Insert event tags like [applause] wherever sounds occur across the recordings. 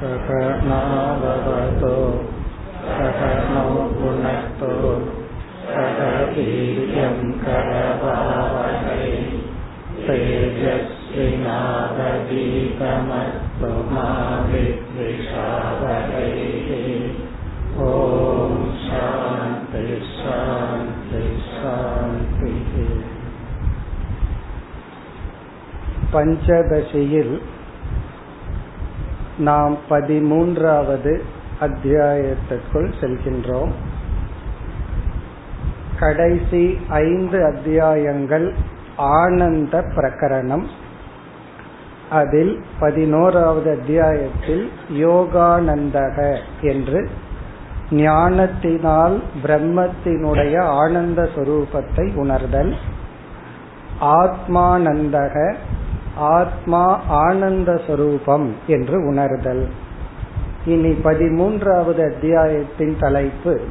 सकनाववतो सकनो पुनक्तो सह वीर्यं करवावहै तेजस्विनावदीतमस्तु मा विद्विषावहैः ॐ शान्ति शान्ति शान्तिः பஞ்சதசியில் நாம் பதிமூன்றாவது அத்தியாயத்திற்குள் செல்கின்றோம். கடைசி ஐந்து அத்தியாயங்கள் ஆனந்த பிரகரணம். அதில் பதினோராவது அத்தியாயத்தில் யோகானந்தக என்று ஞானத்தினால் பிரம்மத்தினுடைய ஆனந்த சுரூபத்தை உணர்தல். ஆத்மானந்தக ஆத்மா ஆனந்த சொரூபம் என்று உணர்தல். இனி பதிமூன்றாவது அத்தியாயத்தின் தலைப்பு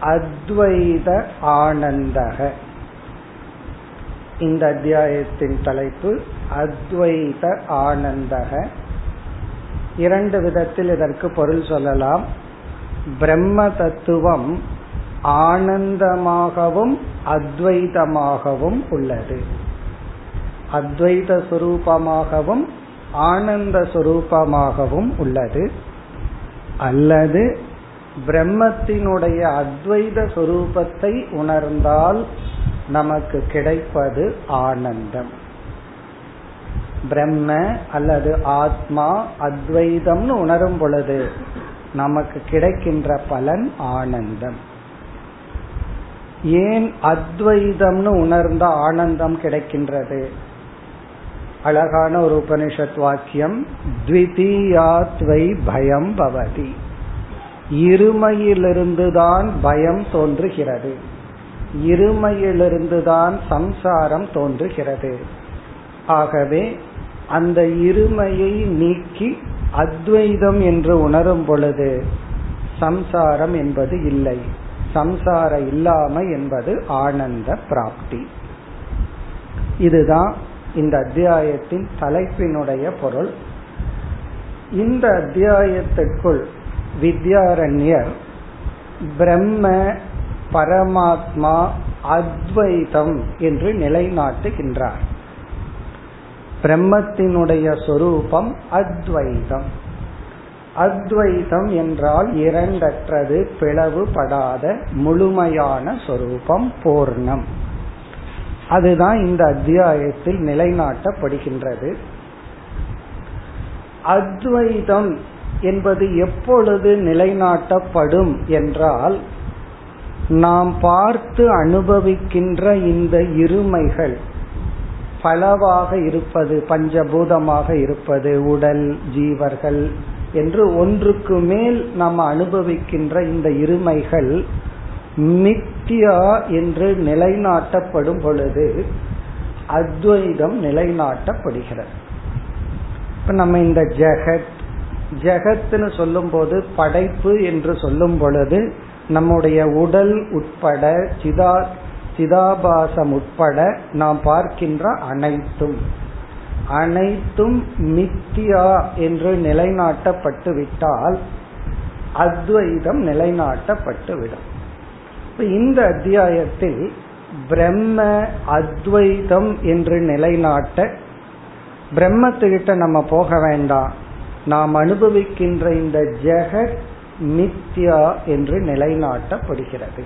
அத்வைத ஆனந்தக. இந்த அத்தியாயத்தின் தலைப்பு அத்வைத ஆனந்தக. இரண்டு விதத்தில் இதற்கு பொருள் சொல்லலாம். பிரம்ம தத்துவம் ஆனந்தமாகவும் அத்வைதமாகவும் உள்ளது. அத்வைத சுரூபமாகவும் ஆனந்த சுரூபமாகவும் உள்ளது. அல்லது பிரம்மத்தினுடைய அத்வைத சுரூபத்தை உணர்ந்தால் நமக்கு கிடைப்பது ஆனந்தம். பிரம்ம அல்லது ஆத்மா அத்வைதம்னு உணரும் பொழுது நமக்கு கிடைக்கின்ற பலன் ஆனந்தம். ஏன் அத்வைதம்னு உணர்ந்த ஆனந்தம் கிடைக்கின்றது? அழகான ஒரு உபனிஷத் வாக்கியம் த்விதீயாத்வை பயம் பவதி. இருமையிலிருந்துதான் பயம் தோன்றுகிறது. இருமையிலிருந்துதான் சம்சாரம் தோன்றுகிறது. ஆகவே அந்த இருமையை நீக்கி அத்வைதம் என்று உணரும் பொழுது சம்சாரம் என்பது இல்லை. சம்சார இல்லாமை என்பது ஆனந்த பிராப்தி. இதுதான் இந்த அத்தியாயத்தின் தலைப்பினுடைய பொருள். இந்த அத்தியாயத்திற்குள் வித்யாரண்யர் பிரம்ம பரமாத்மா அத்வைதம் என்று நிலைநாட்டுகின்றார். பிரம்மத்தினுடைய சொரூபம் அத்வைதம். அத்வைதம் என்றால் இரண்டற்றது பிளவுபடாத முழுமையான சொரூபம் பூர்ணம். அதுதான் இந்த அத்தியாயத்தில் நிலைநாட்டப்படுகின்றது. அத்வைதம் என்பது எப்பொழுது நிலைநாட்டப்படும் என்றால் நாம் பார்த்து அனுபவிக்கின்ற இந்த இருமைகள் பலவாக இருப்பது பஞ்சபூதமாக இருப்பது உடல் ஜீவர்கள் என்று ஒன்றுக்கு மேல் நாம் அனுபவிக்கின்ற இந்த இருமைகள் மித்தியா என்று நிலைநாட்டப்படும் பொழுது அத்வைதம் நிலைநாட்டப்படுகிறது. இப்ப நம்ம இந்த ஜெகத் ஜெகத்னு சொல்லும் போது படைப்பு என்று சொல்லும் பொழுது நம்முடைய உடல் உட்பட சிதா சிதாபாசம் உட்பட நாம் பார்க்கின்ற அனைத்தும் அனைத்தும் மித்தியா என்று நிலைநாட்டப்பட்டு விட்டால் அத்வைதம் நிலைநாட்டப்பட்டு விடும் இந்த அத்தியாயத்தில் பிரம்ம அத்வைதம் என்று நிலைநாட்ட பிரம்மத்துக்கிட்ட நம்ம போக வேண்டாம். நாம் அனுபவிக்கின்ற இந்த ஜெகத் மித்யா என்று நிலைநாட்டப்படுகிறது.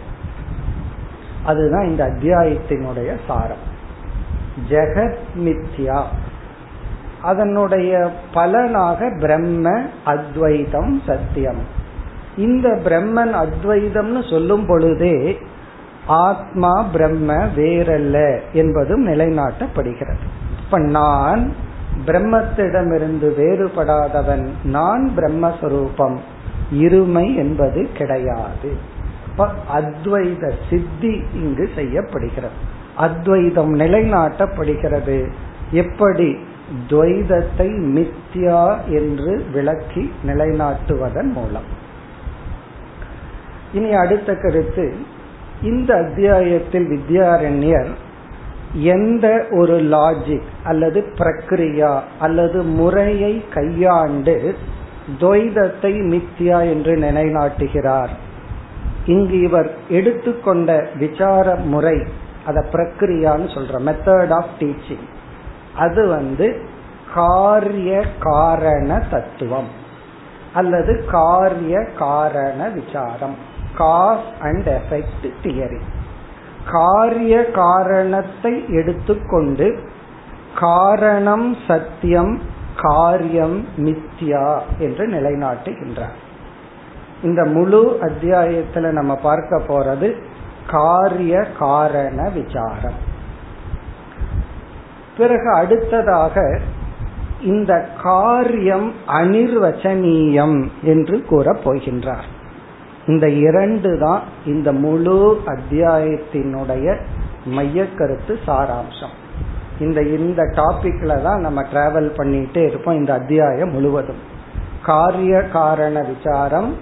அதுதான் இந்த அத்தியாயத்தினுடைய சாரம். ஜெகத் மித்யா. அதனுடைய பலனாக பிரம்ம அத்வைதம் சத்தியம். இந்த பிரம்மன் அத்வைதம்னு சொல்லும் பொழுதே ஆத்மா பிரம்ம வேறல்ல என்பதும் நிலைநாட்டப்படுகிறது. இப்ப நான் பிரம்மத்திடமிருந்து வேறுபடாதவன் நான் பிரம்மஸ்வரூபம் இருமை என்பது கிடையாது. அத்வைத சித்தி இங்கு செய்யப்படுகிறது. அத்வைதம் நிலைநாட்டப்படுகிறது. எப்படி? துவைதத்தை மித்யா என்று விளக்கி நிலைநாட்டுவதன் மூலம். இனி அடுத்த கருத்து இந்த அத்தியாயத்தில் வித்யாரண்யர் எந்த ஒரு லாஜிக் அல்லது பிரக்ரியா அல்லது முறையை கையாண்டு துவைதத்தை மித்யா என்று நிலைநாட்டுகிறார். இங்கு இவர் எடுத்துக்கொண்ட விசார முறை அத பிரக்ரியான்னு சொல்ற மெத்தட் ஆஃப் டீச்சிங் அது வந்து காரிய காரண தத்துவம் அல்லது காரிய காரண விசாரம். காஸ் அண்ட் எஃபெக்ட் தியரி காரிய காரணத்தை எடுத்துக்கொண்டு காரணம் சத்தியம் காரியம் மித்யா என்று நிலைநாட்டுகின்றார். இந்த முழு அத்தியாயத்துல நம்ம பார்க்க போறது காரிய காரண விசாரம். பிறகு அடுத்ததாக இந்த காரியம் அனிர்வச்சனீயம் என்று கூறப் போகின்றார் இந்த இரண்டு தான் இந்த முழு அத்தியாயத்தினுடைய மைய கருத்து சாராம்சம். இந்த இந்த டாபிக்ல தான் நம்ம டிராவல் பண்ணிட்டே இருப்போம் இந்த அத்தியாயம் முழுவதும். காரிய காரண விசாரம்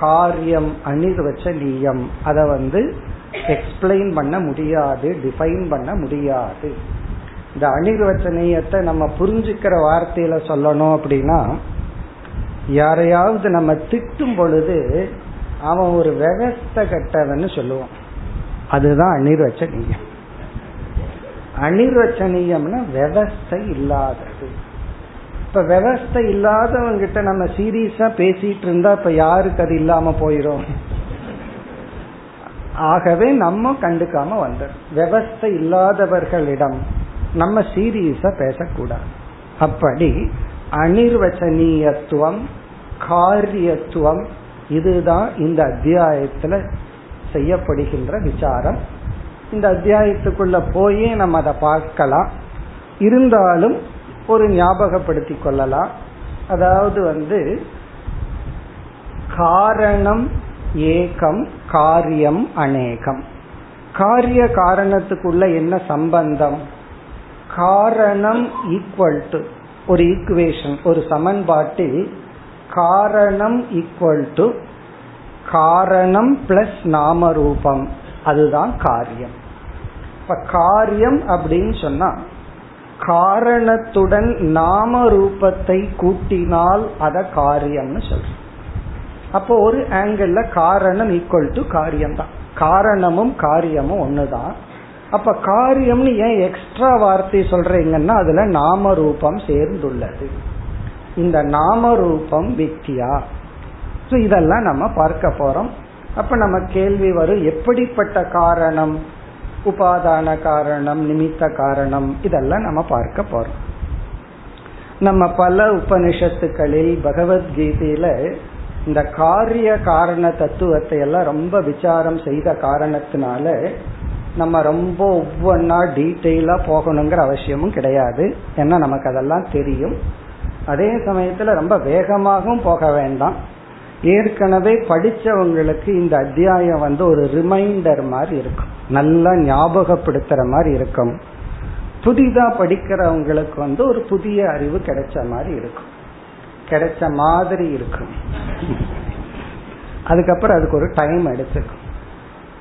காரியம் அனிர்வச்சனீயம் அதை வந்து எக்ஸ்பிளைன் பண்ண முடியாது டிஃபைன் பண்ண முடியாது. இந்த அனிர்வச்சனீயத்தை நம்ம புரிஞ்சுக்கிற வார்த்தையில சொல்லணும் அப்படின்னா யாரையாவது நம்ம திட்டும் பொழுது அவன் ஒரு விவஸ்த கட்டவன்னு சொல்லுவான். அதுதான் அனிர்வச்சனீயம். அனிர்வச்சனீயம்னா விவஸ்தை இல்லாதது. இப்ப விவஸ்தை இல்லாதவங்கிட்ட நம்ம சீரியஸா பேசிட்டு இருந்தா இப்ப யாருக்கு அது இல்லாம போயிரும்? ஆகவே நம்ம கண்டுக்காம வந்துடும் விவஸ்தை இல்லாதவர்களிடம் நம்ம சீரியஸா பேசக்கூடாது. அப்படி அனிர்வச்சனீயத்துவம் காரியத்துவம் இதுதான் இந்த அத்தியாயத்துல செய்யப்படுகின்ற விசாரம். இந்த அத்தியாயத்துக்குள்ள போயே நம்ம அதை பார்க்கலாம். இருந்தாலும் ஒரு ஞாபகப்படுத்தி கொள்ளலாம். அதாவது வந்து காரணம் ஏகம் காரியம் அநேகம். காரிய காரணத்துக்குள்ள என்ன சம்பந்தம்? காரணம் ஈக்குவல் டு ஒரு ஈக்குவேஷன் ஒரு சமன்பாட்டில் காரணம் ஈக்குவல் டு காரணம் பிளஸ் நாம ரூபம் அதுதான் காரியம். இப்ப காரியம் அப்படின்னு சொன்னா காரணத்துடன் நாம ரூபத்தை கூட்டினால் அத காரியம்னு சொல்றோம். அப்போ ஒரு ஆங்கிள் காரணம் ஈக்குவல் டு காரியம் தான் காரணமும் காரியமும் ஒண்ணுதான். அப்ப காரியம்னு ஏன் எக்ஸ்ட்ரா வார்த்தை சொல்றீங்கன்னா அதுல நாம ரூபம் சேர்ந்துள்ளது. இந்த நாம ரூபம் ஸோ இதெல்லாம் நம்ம பார்க்க போறோம். அப்ப நம்ம கேள்வி வரும் எப்படிப்பட்ட காரணம்? உபாதான காரணம் நிமித்த காரணம்? இதெல்லாம் நம்ம பார்க்க போறோம். நம்ம பல உபனிஷத்துக்களில் பகவத்கீதையில இந்த காரிய காரண தத்துவத்தை எல்லாம் ரொம்ப விசாரம் செய்த காரணத்தினால நம்ம ரொம்ப ஒவ்வொன்னா டீட்டெயிலா போகணுங்கிற அவசியமும் கிடையாது. ஏன்னா நமக்கு அதெல்லாம் தெரியும். அதே சமயத்துல ரொம்ப வேகமாகவும் போக வேண்டாம். ஏற்கனவே படிச்சவங்களுக்கு இந்த அத்தியாயம் வந்து ஒரு ரிமைண்டர் மாதிரி இருக்கும். நல்லா ஞாபகப்படுத்துற மாதிரி இருக்கும். புதிதா படிக்கிறவங்களுக்கு வந்து ஒரு புதிய அறிவு கிடைச்ச மாதிரி இருக்கும். கிடைச்ச மாதிரி இருக்கும். அதுக்கப்புறம் அதுக்கு ஒரு டைம் எடுத்துக்கும்.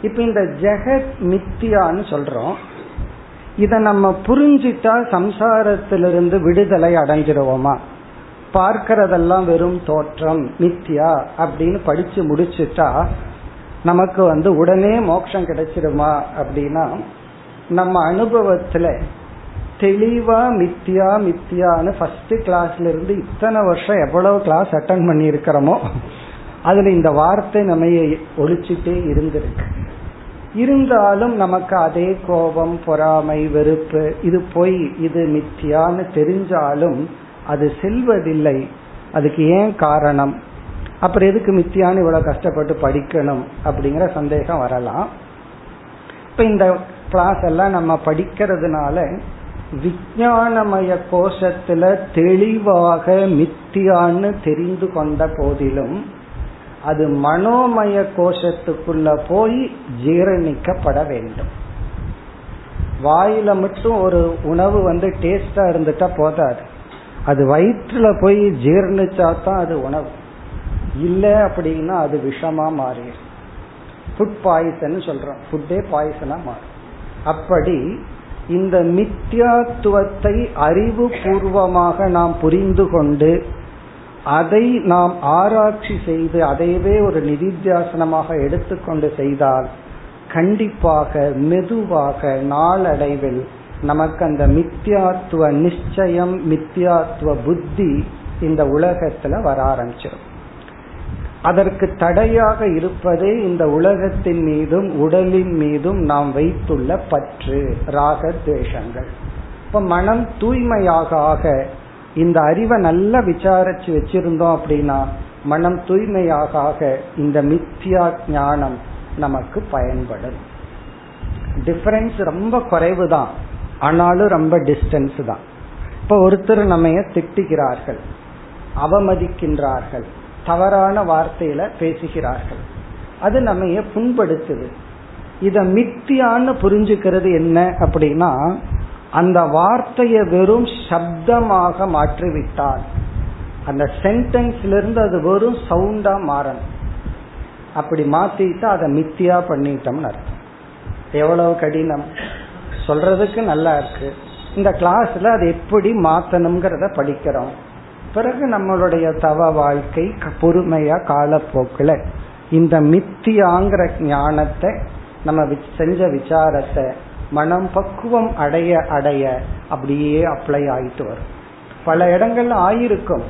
இப்ப இந்த ஜெகத் மித்தியான்னு சொல்றோம். இத நம்ம புரிஞ்சிட்டா சம்சாரத்திலிருந்து விடுதலை அடைஞ்சிருவோமா? பார்க்கறதெல்லாம் வெறும் தோற்றம் நித்யா அப்படின்னு படிச்சு முடிச்சுட்டா நமக்கு வந்து உடனே மோட்சம் கிடைச்சிருமா அப்படின்னா நம்ம அனுபவத்துல தெளிவா மித்தியா மித்தியான்னு ஃபர்ஸ்ட் கிளாஸ்ல இருந்து இத்தனை வருஷம் எவ்வளவு கிளாஸ் அட்டன் பண்ணி இருக்கிறோமோ அதுல இந்த வார்த்தை நம்ம ஒழிச்சுட்டே இருந்திருக்கு. இருந்தாலும் நமக்கு அதே கோபம் பொறாமை வெறுப்பு இது பொய் இது மித்தியான்னு தெரிஞ்சாலும் அது செல்வதில்லை. அதுக்கு ஏன் காரணம்? அப்புறம் எதுக்கு மித்தியான்னு இவ்வளவு கஷ்டப்பட்டு படிக்கணும் அப்படிங்கிற சந்தேகம் வரலாம். இப்ப இந்த கிளாஸ் எல்லாம் நம்ம படிக்கிறதுனால விஞ்ஞானமய கோஷத்துல தெளிவாக மித்தியான்னு தெரிந்து கொண்ட போதிலும் அது மனோமய கோஷத்துக்குள்ள போய் ஜீரணிக்கப்பட வேண்டும். வாயில மட்டும் ஒரு உணவு வந்து டேஸ்டா இருந்துட்டா போதாது. அது வயிற்றுல போய் ஜீர்ணிச்சா தான் அது உணவு. இல்லை அப்படின்னா அது விஷமா மாறிடும். ஃபுட் பாய்சன் சொல்றோம். ஃபுட்டே பாய்சனா மாறும். அப்படி இந்த மித்யாத்துவத்தை அறிவு பூர்வமாக நாம் புரிந்து கொண்டு அதை நாம் ஆராய்ச்சி செய்து அதையவே ஒரு நிதித்தியாசனமாக எடுத்துக்கொண்டு செய்தால் கண்டிப்பாக மெதுவாக நாளடைவில் நமக்கு அந்த மித்தியாத்துவ நிச்சயம் மித்தியாத்துவ புத்தி இந்த உலகத்துல வர ஆரம்பிச்சிடும் அதற்கு தடையாக இருப்பதே இந்த உலகத்தின் மீதும் உடலின் மீதும் நாம் வைத்துள்ள பற்று ராக துவேஷங்கள். இப்ப மனம் தூய்மையாக ஆக இந்த அறிவை நல்லா விசாரிச்சு வச்சிருந்தோம் அப்படின்னா மனம் தூய்மையாக ஆக இந்த மித்யா ஞானம் நமக்கு பயன்படும். டிஃபரன்ஸ் ரொம்ப குறைவு தான் ஆனாலும் ரொம்ப டிஸ்டன்ஸ் தான். இப்ப ஒருத்தர் நம்ம திட்டுகிறார்கள் அவமதிக்கின்றார்கள் தவறான வார்த்தையில பேசுகிறார்கள். அது நம்ம புண்படுத்துது. இத மித்தியான்னு புரிஞ்சுக்கிறது என்ன அப்படின்னா அந்த வார்த்தையை வெறும் சப்தமாக மாற்றிவிட்டால் அந்த சென்டென்ஸ்ல இருந்து அது வெறும் சவுண்டா மாறணும். அப்படி மாத்திட்டா அதை மித்தியா பண்ணிட்டோம்னு அர்த்தம். எவ்வளவு கடினம். சொல்றதுக்கு நல்லா இருக்கு. இந்த கிளாஸ்ல அது எப்படி மாத்தணுங்கிறத படிக்கிறோம். பிறகு நம்மளுடைய தவ வாழ்க்கை பொறுமையா காலப்போக்கில் இந்த மித்தியாங்கிற ஞானத்தை நம்ம செஞ்ச விசாரத்தை மனம் பக்குவம் அடைய அடைய அப்படியே அப்ளை ஆயிட்டு வரும். பல இடங்கள்ல ஆயிருக்கும்.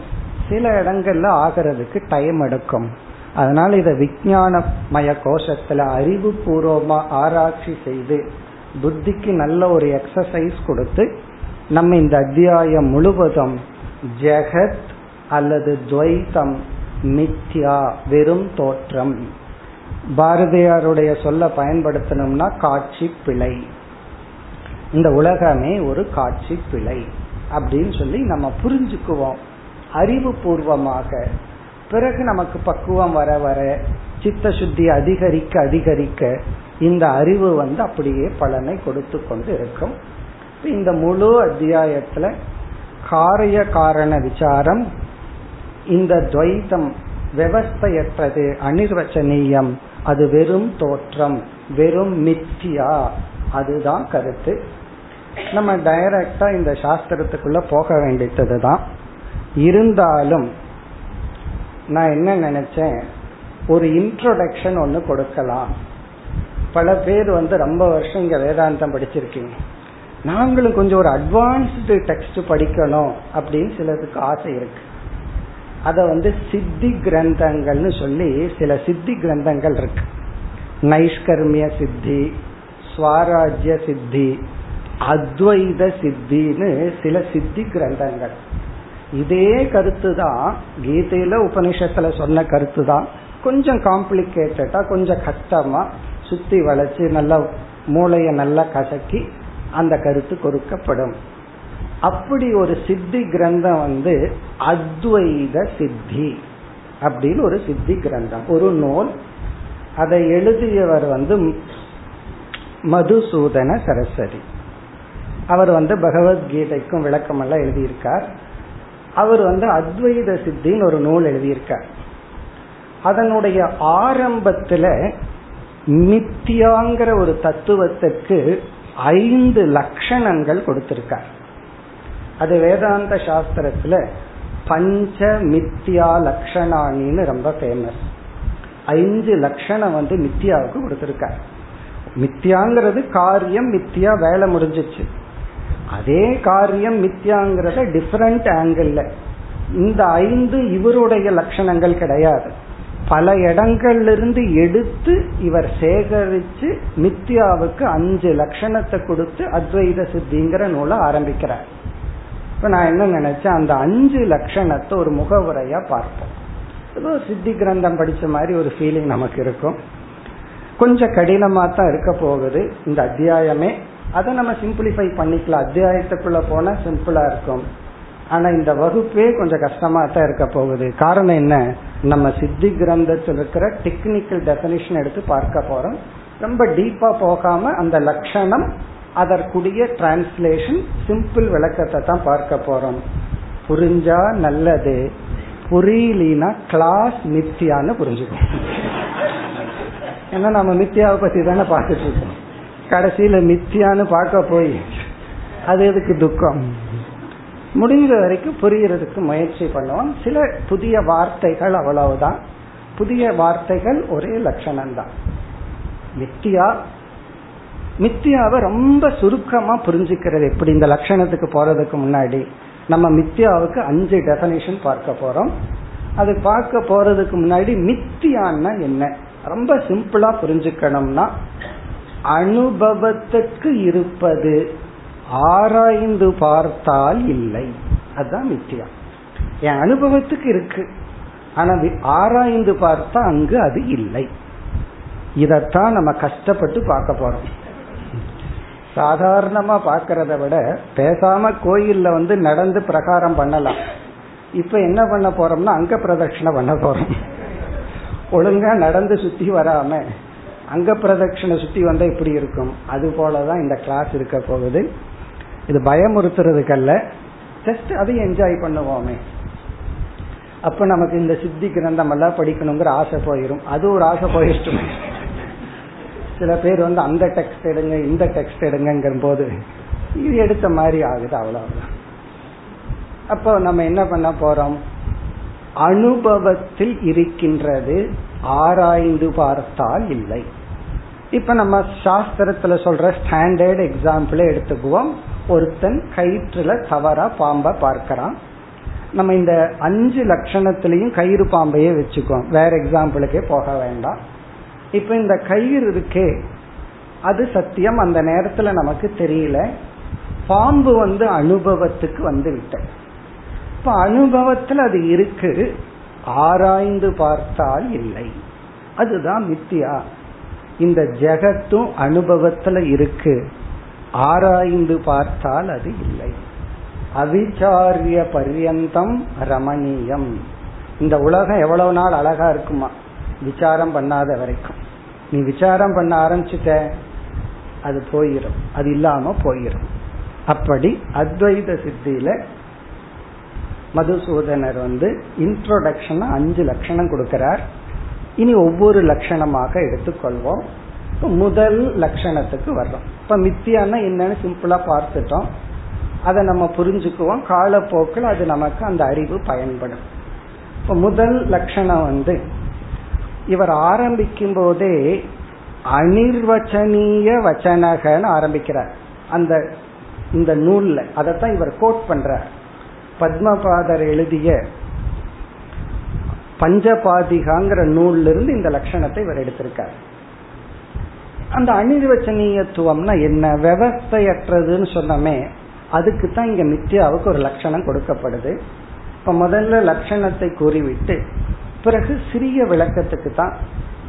சில இடங்கள்ல ஆகிறதுக்கு டைம் எடுக்கும். அதனால இதை விஜயானமய கோஷத்துல அறிவு பூர்வமா ஆராய்ச்சி செய்து புத்திக்கு நல்ல ஒரு எக்ஸசைஸ் கொடுத்து நம்ம இந்த அத்தியாயம் முழுவதும் ஜெகத் அல்லது துவைத்தம் மித்யா வெறும் தோற்றம். பாரதியாருடைய சொல்ல பயன்படுத்தணும்னா காட்சி பிழை இந்த உலகமே ஒரு காட்சி பிழை அப்படின்னு சொல்லி நம்ம புரிஞ்சுக்குவோம். அறிவு பூர்வமாக பிறகு நமக்கு பக்குவம் வர வர சித்த சுத்தி அதிகரிக்க அதிகரிக்க இந்த அறிவு வந்து அப்படியே பலனை கொடுத்து கொண்டு இருக்கும் இந்த முழு அத்தியாயத்துல காரிய காரண விசாரம் இந்த துவைதம் விவஸ்தையற்றது அனிர்வச்சனீயம் அது வெறும் தோற்றம் வெறும் மித்தியா அதுதான் கருத்து. நம்ம டைரக்டா இந்த சாஸ்திரத்துக்குள்ள போக வேண்டியதுதான். இருந்தாலும் நான் என்ன நினைச்சேன் ஒரு இன்ட்ரோடக்ஷன் ஒன்று கொடுக்கலாம். பல பேர் வந்து ரொம்ப வருஷம் இங்க வேதாந்தம் படிச்சிருக்கீங்க. நாங்களும் கொஞ்சம் ஒரு அட்வான்ஸ்டு டெக்ஸ்ட் படிக்கணும் அப்படின்னு சிலருக்கு ஆசை இருக்கு. அத வந்து சித்தி கிரந்தங்கள்னு சொல்லி சில சித்தி கிரந்தங்கள் இருக்கு. நைஷ்கர்மிய சித்தி ஸ்வராஜ்ய சித்தி அத்வைத சித்தின்னு சில சித்தி கிரந்தங்கள். இதே கருத்து தான் கீதையில உபனிஷத்துல சொன்ன கருத்து தான் கொஞ்சம் காம்ப்ளிகேட்டடா கொஞ்சம் கஷ்டமா சுத்தி வளைச்சு நல்லா மூளைய நல்லா கசக்கி அந்த கருத்து கொடுக்கப்படும். அப்படி ஒரு சித்தி கிரந்தம் வந்து அத்வைத சித்தி அப்படின்னு ஒரு சித்தி கிரந்தம். ஒரு நூல். அதை எழுதியவர் வந்து மதுசூதன சரஸ்வதி. அவர் வந்து பகவத்கீதைக்கும் விளக்கம் எல்லாம் எழுதியிருக்கார். அவர் வந்து அத்வைத சித்தின்னு ஒரு நூல் எழுதியிருக்கார். அதனுடைய ஆரம்பத்துல மித்தியாங்கிற ஒரு தத்துவத்துக்கு ஐந்து லட்சணங்கள் கொடுத்திருக்கார். அது வேதாந்த சாஸ்திரத்துல பஞ்ச மித்தியா லட்சணானின்னு ரொம்ப ஃபேமஸ் ஐந்து லட்சணம் வந்து மித்தியாவுக்கு கொடுத்திருக்கார். மித்தியாங்கிறது காரியம் மித்தியா வேலை முடிஞ்சிச்சு. அதே காரியம் மித்தியாங்கிறத டிஃபரண்ட் ஆங்கிள் இந்த ஐந்து இவருடைய லட்சணங்கள் கிடையாது. பல இடங்கள்லிருந்து எடுத்து இவர் சேகரிச்சு மித்யாவுக்கு அஞ்சு லட்சணத்தை கொடுத்து அத்வைத சித்திங்கிற நூலை ஆரம்பிக்கிறார். இப்ப நான் என்ன நினைச்சேன்? அந்த அஞ்சு லட்சணத்தை ஒரு முகவுரையா பார்ப்போம். ஏதோ சித்தி கிரந்தம் படிச்ச மாதிரி ஒரு ஃபீலிங் நமக்கு இருக்கும். கொஞ்சம் கடினமா தான் இருக்க போகுது இந்த அத்தியாயமே. அதை நம்ம சிம்பிளிஃபை பண்ணிக்கலாம். அத்தியாயத்துக்குள்ள போனா சிம்பிளா இருக்கும். ஆனா இந்த வகுப்பே கொஞ்சம் கஷ்டமா தான் இருக்க போகுது. காரணம் என்ன? நம்ம சித்தி கிரந்தத்தில் இருக்கிற டெக்னிக்கல் டெபினிஷன் எடுத்து பார்க்க போறோம். ரொம்ப டீப்பா போகாம அந்த லட்சணம் அதற்குரிய டிரான்ஸ்லேஷன் சிம்பிள் விளக்கத்தை தான் பார்க்க போறோம். புரிஞ்சா நல்லது. புரியலினா கிளாஸ் மித்தியான்னு புரிஞ்சுக்கணும். ஏன்னா நம்ம மித்தியாவை பத்தி தானே பார்த்துட்டு இருக்கோம். கடைசியில மித்தியான்னு பார்க்க போய் அது எதுக்கு துக்கம்? முடிஞ்ச வரைக்கும் புரியறதுக்கு முயற்சி பண்ணுவோம் சில புதிய வார்த்தைகள் அவ்வளவுதான். புதிய வார்த்தைகள் ஒரே லட்சணம் தான் மித்தியா மித்தியாவை ரொம்ப சுருக்கமா புரிஞ்சுக்கிறது எப்படி இந்த லட்சணத்துக்கு போறதுக்கு முன்னாடி. நம்ம மித்தியாவுக்கு அஞ்சு டெபனிஷன் பார்க்க போறோம். அது பார்க்க போறதுக்கு முன்னாடி மித்தியான்னா என்ன? ரொம்ப சிம்பிளா புரிஞ்சுக்கணும்னா அனுபவத்துக்கு இருப்பது. ஆராய்ந்து பார்த்தால் இல்லை. அதுதான் மித்தியா. என் அனுபவத்துக்கு இருக்கு. ஆனா ஆராய்ந்து பார்த்தா அங்கு அது இல்லை. இதத்தான் நம்ம கஷ்டப்பட்டு பார்க்க போறோம். சாதாரணமா பாக்கிறத விட பேசாம கோயில்ல வந்து நடந்து பிரகாரம் பண்ணலாம். இப்ப என்ன பண்ண போறோம்னா அங்க பிரதட்சணை பண்ண போறோம். ஒழுங்கா நடந்து சுத்தி வராம அங்க பிரதட்சணை சுத்தி வந்தா இப்படி இருக்கும். அது போலதான் இந்த கிளாஸ் இருக்க போகுது. இது பயமுறுத்துறதுக்கல்ல. ஜஸ்ட் அதையும் என்ஜாய் பண்ணுவோமே. அப்ப நமக்கு இந்த சித்தி கிரந்தம் எல்லாம் படிக்கணுங்கிற ஆசை போயிடும் அது ஒரு ஆசை போயிடுச்சு சில பேர் வந்து அந்த டெக்ஸ்ட் எடுங்க இந்த டெக்ஸ்ட் எடுங்கிற போது இது எடுத்த மாதிரி ஆகுது அவ்வளவுதான். அப்போ நம்ம என்ன பண்ண போறோம்? அனுபவத்தில் இருக்கின்றது ஆராய்ந்து பார்த்தால் இல்லை. இப்ப நம்ம சாஸ்திரத்துல சொல்ற ஸ்டாண்டர்ட் எக்ஸாம்பிளே எடுத்துக்குவோம். ஒருத்தன் கயிற்றுல தவறா பாம்ப பார்க்கிறான். நம்ம இந்த அஞ்சு லட்சணத்திலையும் கயிறு பாம்பையே வச்சுக்கோம் வேற எக்ஸாம்பிளுக்கே போக வேண்டாம். இப்ப இந்த கயிறு இருக்கே அது சத்தியம் அந்த நேரத்துல நமக்கு தெரியல. பாம்பு வந்து அனுபவத்துக்கு வந்து விட்டது. இப்ப அனுபவத்தில் அது இருக்கு ஆராய்ந்து பார்த்தால் இல்லை. அதுதான் மித்தியா. இந்த ஜெகத்தும் அனுபவத்துல இருக்கு. ஆராய்ந்து பார்த்தால் அது இல்லை. அவிச்சாரிய பர்யந்தம் ரமணீயம். இந்த உலகம் எவ்வளவு நாள் அழகா இருக்குமா? விசாரம் பண்ணாத வரைக்கும். நீ விசாரம் பண்ண ஆரம்பிச்சுட்ட அது போயிடும் அது இல்லாம போயிடும் அப்படி அத்வைத சித்தியில மதுசூதனர் வந்து இன்ட்ரோடக்ஷன் அஞ்சு லட்சணம் கொடுக்கிறார். இனி ஒவ்வொரு லட்சணமாக எடுத்துக்கொள்வோம். முதல் லட்சணத்துக்கு வர்றோம். இப்ப மித்தியானா என்னன்னு சிம்பிளா பார்த்துட்டோம். அதை நம்ம புரிஞ்சுக்குவோம். காலப்போக்கில் அது நமக்கு அந்த அறிவு பயன்படும். இப்ப முதல் லட்சணம் வந்து இவர் ஆரம்பிக்கும் போதே அனிர்வச்சனீய வச்சனகன்னு ஆரம்பிக்கிறார். அந்த இந்த நூல்ல. அதைத்தான் இவர் கோட் பண்றார். பத்மபாதர் எழுதிய பஞ்சபாதிகாங்கிற நூல்ல இருந்து இந்த லட்சணத்தை இவர் எடுத்திருக்கார். அந்த அனிர்வச்சனீயத்துவம்னா என்ன? விவஸ்தையற்றதுன்னு சொன்னமே அதுக்கு தான் இங்க மித்யாவுக்கு ஒரு லட்சணம் கொடுக்கப்படுது. இப்ப முதல்ல லட்சணத்தை கூறிவிட்டு பிறகு சிறிய விளக்கத்துக்கு தான்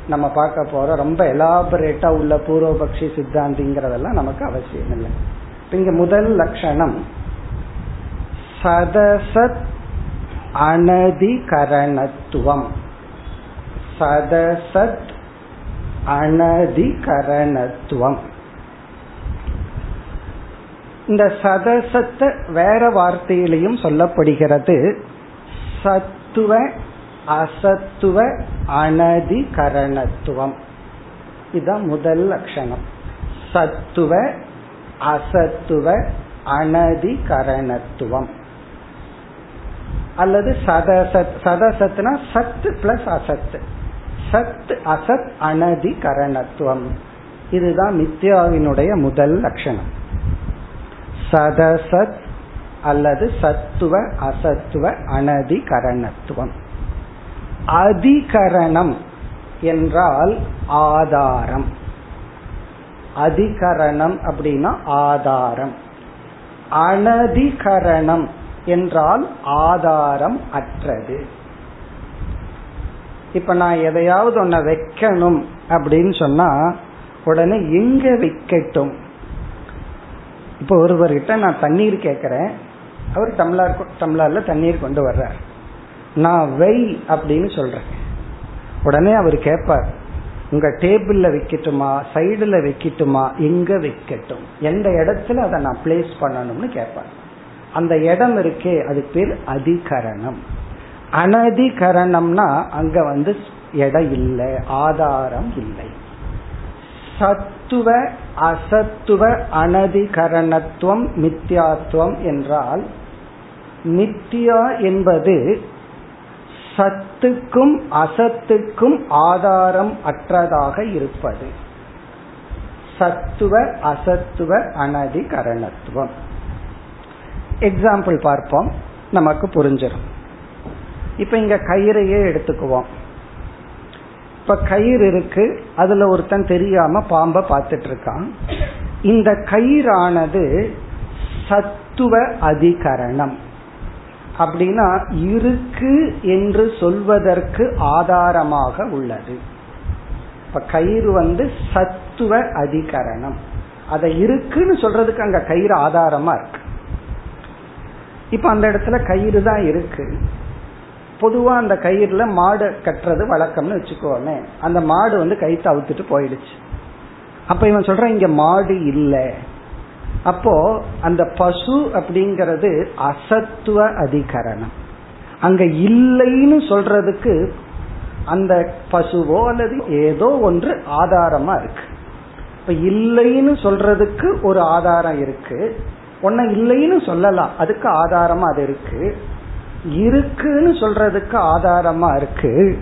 நம்ம பார்க்க போறோம். ரொம்ப எலாபரேட்டா உள்ள பூர்வபக்ஷி சித்தாந்திங்கிறதெல்லாம் நமக்கு அவசியம் இல்லை இங்க முதல் லட்சணம் சதசத் அனதிகரணத்துவம். சதசத் அனதிகரணத்துவம். இந்த சதசத்தை வேற வார்த்தையிலையும் சொல்லப்படுகிறது. சத்துவ அசத்துவ அனதிகரணத்துவம். இதுதான் முதல் லட்சணம். சத்துவ அசத்துவ அனதிகரணத்துவம். அல்லது சதசத் சதசத்னா சத்து பிளஸ் அசத்து. சத் அசத் அனதி கரணத்துவம் இதுதான் மித்யாவினுடைய முதல் லட்சணம். சதசத் அல்லது சத்துவ அசத்துவ அனதிகரணத்துவம். அதிகரணம் என்றால் ஆதாரம். அதிகரணம் அப்படின்னா ஆதாரம். அனதிகரணம் என்றால் ஆதாரம் அற்றது. இப்ப நான் எதையாவது ஒன்ன வைக்கணும் அப்படின்னு சொன்னா உடனே எங்க வைக்கட்டும்? இப்ப ஒருவர்கிட்ட நான் தண்ணீர் கேட்கிறேன் அவர் டம்ளர் டம்ளர்ல தண்ணீர் கொண்டு வர்றார். நான் வை அப்படின்னு சொல்றேன். உடனே அவர் கேட்பார் உங்க டேபிள்ல வைக்கட்டுமா? சைடுல வைக்கட்டுமா? எங்க வைக்கட்டும்? எந்த இடத்துல அதை நான் பிளேஸ் பண்ணணும்னு கேட்பார் அந்த இடம் இருக்கே அது பேர் அதிகரணம். அனதிகரணம்னா அங்க வந்து எடை இல்லை ஆதாரம் இல்லை. சத்துவ அசத்துவ அனதிகரணத்துவம் மித்யாத்துவம் என்றால் நித்யா என்பது சத்துக்கும் அசத்துக்கும் ஆதாரம் அற்றதாக இருப்பது. சத்துவ அசத்துவ அனதிகரணத்துவம். எக்ஸாம்பிள் பார்ப்போம். நமக்கு புரிஞ்சிடும் இப்ப இங்க கயிறையே எடுத்துக்குவோம். இப்ப கயிறு இருக்கு அதுல ஒருத்தன் தெரியாம பாம்ப பார்த்துட்டு இருக்கான் இந்த கயிறானது சத்துவ அதிகரணம். அப்படின்னா இருக்கு என்று சொல்வதற்கு ஆதாரமாக உள்ளது. இப்ப கயிறு வந்து சத்துவ அதிகரணம். அதை இருக்குன்னு சொல்றதுக்கு அங்க கயிறு ஆதாரமா இருக்கு. இப்ப அந்த இடத்துல கயிறு தான் இருக்கு. பொதுவா அந்த கயிறுல மாடு கட்டுறது வழக்கம்னு வச்சுக்கோமே. அந்த மாடு வந்து கயிற்று அவுத்துட்டு போயிடுச்சு. அப்ப இவன் சொல்றான் இங்க மாடு இல்லை. அப்போ அந்த பசு அப்படிங்கிறது அசத்துவ அதிகரணம். அங்க இல்லைன்னு சொல்றதுக்கு அந்த பசுவோ அல்லது ஏதோ ஒன்று ஆதாரமா இருக்கு. இப்ப இல்லைன்னு சொல்றதுக்கு ஒரு ஆதாரம் இருக்கு. ஒன்ன இல்லைன்னு சொல்லலாம். அதுக்கு ஆதாரமா அது இருக்கு. இருக்குன்னு சொல்றதுக்கு ஆதாரமா இருக்கு.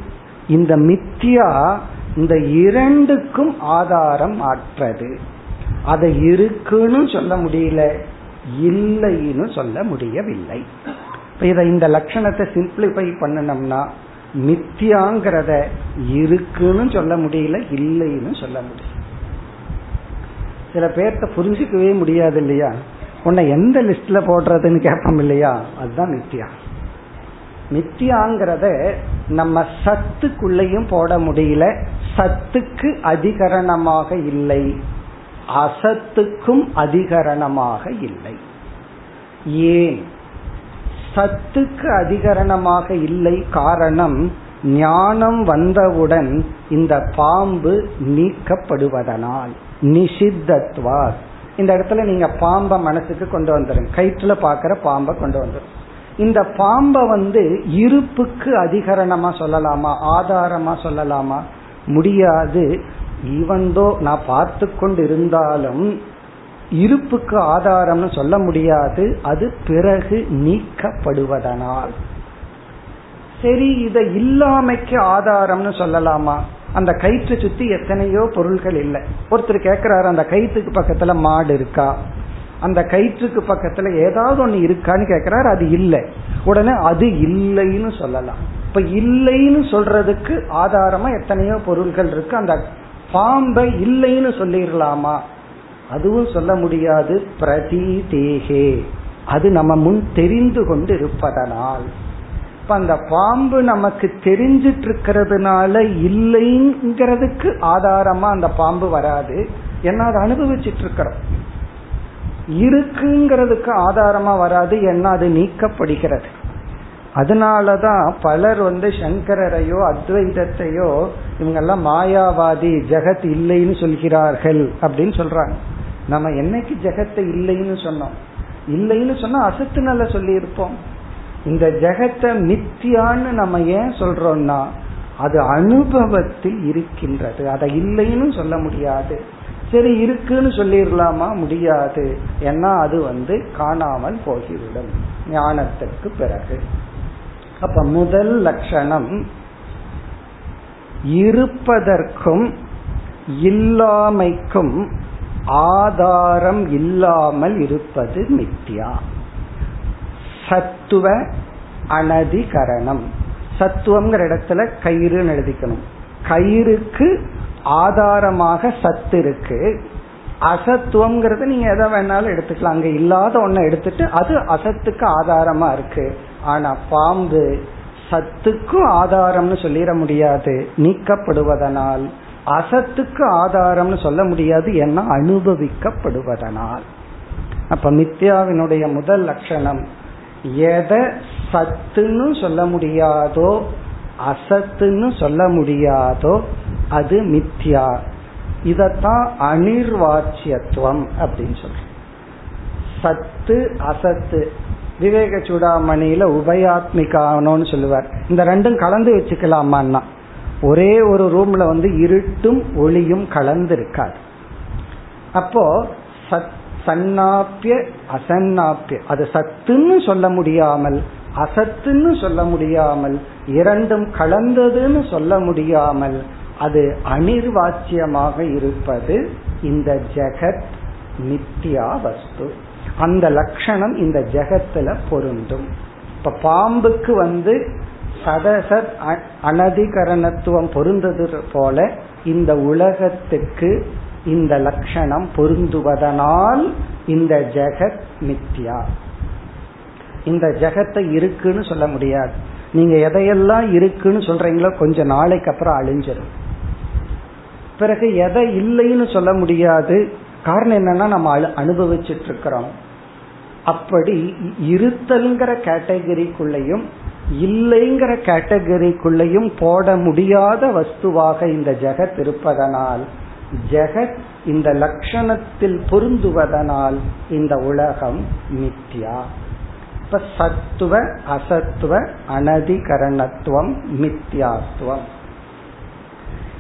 இந்த மித்தியா இந்த இரண்டுக்கும் ஆதாரம் ஆற்றது. அதை இருக்குன்னு சொல்ல முடியல இல்லைன்னு சொல்ல முடியவில்லை. இதை இந்த லட்சணத்தை சிம்பிளிஃபை பண்ணணும்னா மித்தியாங்கிறத இருக்குன்னு சொல்ல முடியல இல்லைன்னு சொல்ல முடியல. சில பேர்த்த புரிஞ்சுக்கவே முடியாது இல்லையா? உன்னை எந்த லிஸ்ட்ல போடுறதுன்னு கேட்போம் இல்லையா? அதுதான் மித்தியா மித்தியாங்கிறத நம்ம சத்துக்குள்ளேயும் போட முடியல. சத்துக்கு அதிகரணமாக இல்லை. அசத்துக்கும் அதிகரணமாக இல்லை. ஏன்? சத்துக்கு அதிகரணமாக இல்லை காரணம் ஞானம் வந்தவுடன் இந்த பாம்பு நீக்கப்படுவதனால் நிஷித்தத்வா இந்த இடத்துல நீங்க பாம்பை மனசுக்கு கொண்டு வந்துருங்க. கயிற்றுல பாக்குற பாம்பை கொண்டு வந்துடும் இந்த பாம்பை வந்து இருப்புக்கு அதிகரணமா சொல்லலாமா ஆதாரமா சொல்லலாமா? முடியாது. ஈவந்தோ நான் பார்த்து கொண்டு இருந்தாலும் இருப்புக்கு ஆதாரம்னு சொல்ல முடியாது. அது பிறகு நீக்கப்படுவதனால். சரி இதை இல்லாமைக்கு ஆதாரம்னு சொல்லலாமா? அந்த கயிற்று சுத்தி எத்தனையோ பொருள்கள் இல்லை. ஒருத்தர் கேக்குறாரு அந்த கயிற்றுக்கு பக்கத்துல மாடு இருக்கா? அந்த கயிற்றுக்கு பக்கத்துல ஏதாவது ஒண்ணு இருக்கான்னு கேக்குறாரு அது இல்லை. உடனே அது இல்லைன்னு சொல்லலாம். இப்ப இல்லைன்னு சொல்றதுக்கு ஆதாரமா எத்தனையோ பொருள்கள் இருக்கு. அந்த பாம்பை இல்லைன்னு சொல்லிடலாமா அதுவும் சொல்ல முடியாது. பிரதி தேகே அது நம்ம முன் தெரிந்து கொண்டு இருப்பதனால் இப்ப அந்த பாம்பு நமக்கு தெரிஞ்சிட்டு இருக்கிறதுனால இல்லைங்கிறதுக்கு ஆதாரமா அந்த பாம்பு வராது. ஏன்னா அதை அனுபவிச்சிட்டு இருக்கிறோம் இருக்குங்கிறதுக்கு ஆதாரமா வராது ஏன்னா அது நீக்கப்படுகிறது. அதனாலதான் பலர் வந்து சங்கரரையோ அத்வைதத்தையோ இவங்கெல்லாம் மாயாவாதி ஜெகத் இல்லைன்னு சொல்கிறார்கள் அப்படின்னு சொல்றாங்க. நம்ம என்னைக்கு ஜெகத்தை இல்லைன்னு சொன்னோம்? இல்லைன்னு சொன்னா அசத்து நல்ல சொல்லி இருப்போம் இந்த ஜெகத்தை மித்தியான்னு நம்ம ஏன் சொல்றோம்னா அது அனுபவத்தில் இருக்கின்றது. அதை இல்லைன்னு சொல்ல முடியாது. சரி இருக்குன்னு சொல்லிடலாமா? முடியாது. ஏன்னா அது வந்து காணாமல் போகிவிடும். ஞானத்திற்கு பிறகு. அப்ப முதல் லட்சணம் இருப்பதற்கும் இல்லாமைக்கும் ஆதாரம் இல்லாமல் இருப்பது மித்யா. சத்துவ அனதிகரணம். சத்துவம்ங்கிற இடத்துல கயிறுன்னு எழுதிக்கணும். கயிறுக்கு ஆதாரமாக சத்து இருக்கு. அசத்துவம்ங்கிறது நீங்க எதை வேணாலும் எடுத்துக்கலாம். அங்க இல்லாத ஒன்ன எடுத்துட்டு அது அசத்துக்கு ஆதாரமா இருக்கு. ஆனா பாம்பு சத்துக்கும் ஆதாரம்னு சொல்லிட முடியாது. நீக்கப்படுவதனால். அசத்துக்கு ஆதாரம்னு சொல்ல முடியாது என்ன அனுபவிக்கப்படுவதனால். அப்ப மித்யாவினுடைய முதல் லட்சணம் எதை சத்துன்னு சொல்ல முடியாதோ அசத்துன்னு சொல்ல முடியாதோ அது மித்யா. இதத்தான் அனிர்வாச்சியத்துவம் அப்படின்னு சொல்றோம். சத்து அசத்து. விவேக சூடாமணியில உபயாத்மிகானோன்னு சொல்லுவார். இந்த ரெண்டும் கலந்து வச்சுக்கலாமான்னா ஒரே ஒரு ரூம்ல வந்து இருட்டும் ஒளியும் கலந்து இருக்காது அப்போ சன்னாப்பிய அசன்னாப்பிய அது சத்துன்னு சொல்ல முடியாமல் அசத்துன்னு சொல்ல முடியாமல் இரண்டும் கலந்ததுன்னு சொல்ல முடியாமல் அது அனிர்வாச்சியமாக இருப்பது இந்த ஜெகத் நித்யா வஸ்து. அந்த லட்சணம் இந்த ஜெகத்துல பொருந்தும். இப்ப பாம்புக்கு வந்து சதசத் அனதிகரணத்துவம் பொருந்தது போல இந்த உலகத்துக்கு இந்த லட்சணம் பொருந்துவதனால் இந்த ஜெகத் மித்யா இந்த ஜெகத்தை இருக்குன்னு சொல்ல முடியாது. நீங்க எதையெல்லாம் இருக்குன்னு சொல்றீங்களோ கொஞ்சம் நாளைக்கு அப்புறம் அழிஞ்சிடும் பிறகு எதை இல்லைன்னு சொல்ல முடியாது. காரணம் என்னன்னா நம்ம அனுபவிச்சுட்டு இருக்கிறோம் அப்படி இருத்தல்ங்கிற கேட்டகரிக்குள்ளேயும் இல்லைங்கிற கேட்டகரிக்குள்ளையும் போட முடியாத வஸ்துவாக இந்த ஜெகத் இருப்பதனால் ஜெகத் இந்த லட்சணத்தில் பொருந்துவதனால் இந்த உலகம் மித்யா. இப்ப சத்துவ அசத்துவ அனதிகரணத்துவம் மித்யாத்துவம்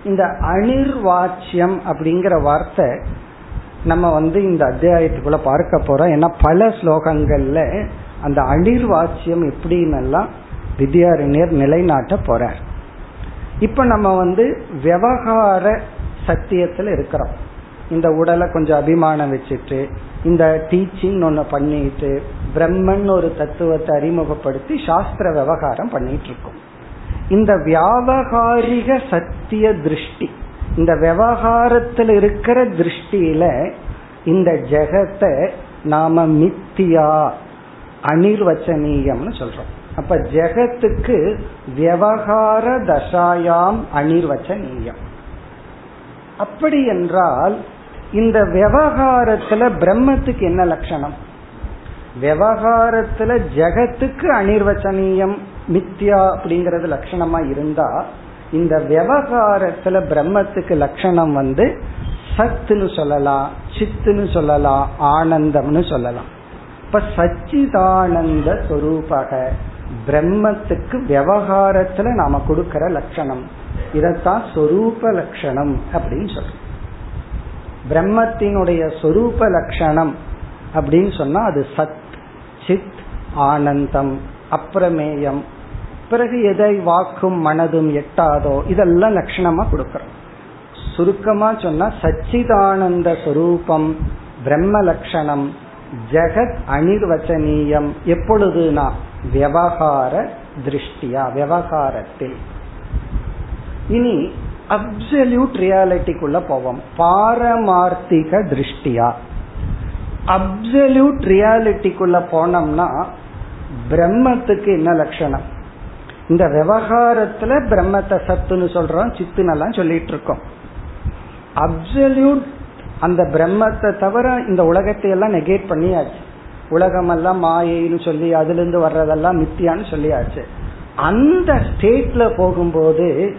இந்த அனிர்வாச்சியம் அப்படிங்கிற வார்த்தை நம்ம வந்து இந்த அத்தியாயத்துக்குள்ள பார்க்க போறோம். ஏன்னா பல ஸ்லோகங்கள்ல அந்த அனிர்வாச்சியம் எப்படின்னு வித்யாரண்யர் நிலைநாட்ட போறார். இப்ப நம்ம வந்து விவகார சத்தியத்துல இருக்கிறோம். இந்த உடலை கொஞ்சம் அபிமானம் வச்சுட்டு இந்த டீச்சிங் ஒன்று பண்ணிட்டு பிரம்மன் ஒரு தத்துவத்தை அறிமுகப்படுத்தி சாஸ்திர விவகாரம் பண்ணிட்டு இருக்கோம் இந்த வியாபகாரிக சத்திய திருஷ்டி இந்த விவகாரத்தில் இருக்கிற திருஷ்டியில இந்த ஜெகத்தை நாம மித்தியா அனிர்வச்சனீயம்னு சொல்றோம். அப்ப ஜெகத்துக்கு விவகார தசாயாம் அனிர்வச்சனீயம். அப்படி என்றால் இந்த விவகாரத்துல பிரம்மத்துக்கு என்ன லட்சணம்? விவகாரத்துல ஜெகத்துக்கு அனிர்வச்சனீயம் மித்யா அப்படிங்கறது லட்சணமா இருந்தா இந்த விவகாரத்துல பிரம்மத்துக்கு லட்சணம் வந்து சத்துன்னு சொல்லலாம் சித்துன்னு சொல்லலாம் ஆனந்தம்னு சொல்லலாம். இப்ப சச்சிதானந்த சொரூபக பிரம்மத்துக்கு விவகாரத்துல நாம கொடுக்கற லட்சணம். இதத்தான் சொரூப லட்சணம் அப்படின்னு சொல்றோம். பிரம்மத்தினுடைய சொரூப லட்சணம் அப்படின்னு சொன்னா அது சத் சித் ஆனந்தம் அப்பிரமேயம் பிறகு எதை வாக்கும் மனதும் எட்டாதோ இதெல்லாம் லட்சணமா கொடுக்கறோம். சுருக்கமா சொன்னா சச்சிதானந்த சொரூபம் பிரம்ம லட்சணம் ஜெகத் அனிர்வச்சனீயம். எப்பொழுதுனா விவகார திருஷ்டியா விவகாரத்தில். இனி அப்சல்யூட் ரியாலிட்டிக்குள்ள போவோம். பாரமார்த்திக திருஷ்டியா. அப்சல்யூட் ரியாலிட்டிக்குள்ள போனோம்னா பிரம்மத்துக்கு என்ன லட்சணம்? இந்த விவகாரத்துல பிரம்மத்தை சத்துன்னு சொல்றோம் சித்துனெல்லாம் சொல்லிட்டு இருக்கோம் அப்சல்யூட் அந்த பிரம்மத்தை தவிர இந்த உலகத்தை எல்லாம் நெகேட் பண்ணியாச்சு. உலகமெல்லாம் மாயைன்னு சொல்லி அதுல இருந்து வர்றதெல்லாம் மித்தியான்னு சொல்லியாச்சு. அந்த ஸ்டேட்ல போகும்போது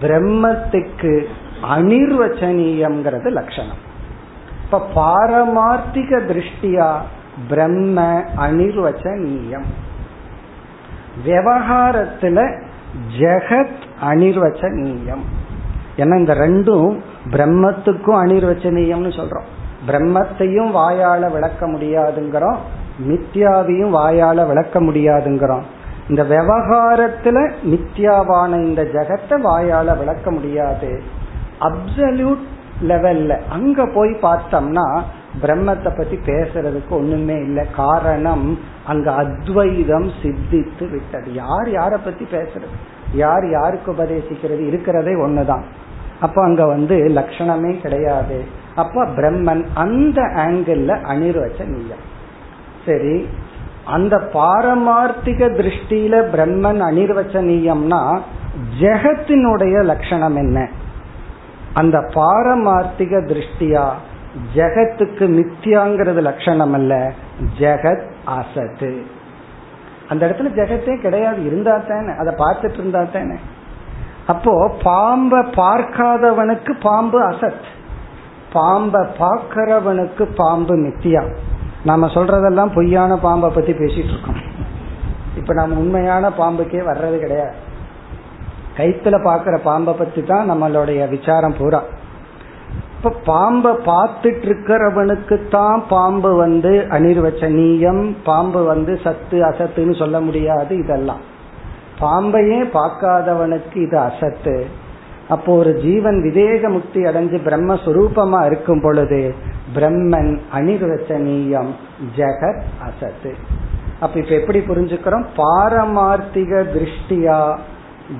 பிரம்மத்துக்கு அனிர்வச்சனீயம்ங்கிறது லட்சணம். இப்ப பாரமார்த்திக திருஷ்டியா பிரம்ம அனிர்வச்சனீயம் விவகாரத்துல ஜெகத் அனிர்வச்சனீயம் ஏன்னா இந்த ரெண்டும் பிரம்மத்துக்கும் அனிர்வச்சனீயம்னு சொல்றோம். பிரம்மத்தையும் வாயால விளக்க முடியாதுங்கிறோம். மித்யாவையும் வாயால விளக்க முடியாதுங்கிறோம். இந்த விவகாரத்துல மித்யாவான இந்த ஜெகத்தை வாயால விளக்க முடியாது. அப்சல்யூட் லெவல்ல அங்க போய் பார்த்தோம்னா பிரம்மத்தை பத்தி பேசுறதுக்கு ஒண்ணுமே இல்லை. காரணம் அங்க அத்வைதம் சித்தித்து விட்டது. யார் யார பத்தி பேசுறது? யார் யாருக்கு உபதேசிக்கிறது? இருக்கிறதே ஒண்ணுதான். அப்ப அங்க வந்து லட்சணமே கிடையாது. அப்ப பிரம்மன் அந்த ஆங்கிள் அனிர்வச்ச நீயம். சரி அந்த பாரமார்த்திக திருஷ்டியில பிரம்மன் அனிர்வச்சனீயம்னா ஜெகத்தினுடைய லட்சணம் என்ன? அந்த பாரமார்த்திக திருஷ்டியா ஜெகத்துக்கு மித்தியாங்கிறது லட்சணம் அல்ல ஜெகத் அசத்து. அந்த இடத்துல ஜெகத்தே கிடையாது இருந்தா தானே அதை பார்த்துட்டு இருந்தா தானே அப்போ பாம்ப பார்க்காதவனுக்கு பாம்பு அசத். பாம்ப பார்க்கிறவனுக்கு பாம்பு மித்தியா நாம சொல்றதெல்லாம் பொய்யான பாம்பை பத்தி பேசிட்டு இருக்கோம். இப்ப நம்ம உண்மையான பாம்புக்கே வர்றது கிடையாது. கைத்துல பாக்குற பாம்பை பத்தி தான் நம்மளுடைய விசாரம் பூரா. இப்ப பாம்பை பார்த்துட்டு இருக்கிறவனுக்கு தான் பாம்பு வந்து அனிர்வச்சனீயம் பாம்பு வந்து சத்து அசத்துன்னு சொல்ல முடியாது இதெல்லாம். பாம்பையே பார்க்காதவனுக்கு இது அசத்து. அப்போ ஒரு ஜீவன் விதேக முக்தி அடைஞ்சு பிரம்மஸ்வரூபமா இருக்கும் பொழுது பிரம்மன் அனிர்வச்சனீயம் ஜெகத் அசத்து. அப்ப இப்ப எப்படி புரிஞ்சுக்கிறோம்? பாரமார்த்திக திருஷ்டியா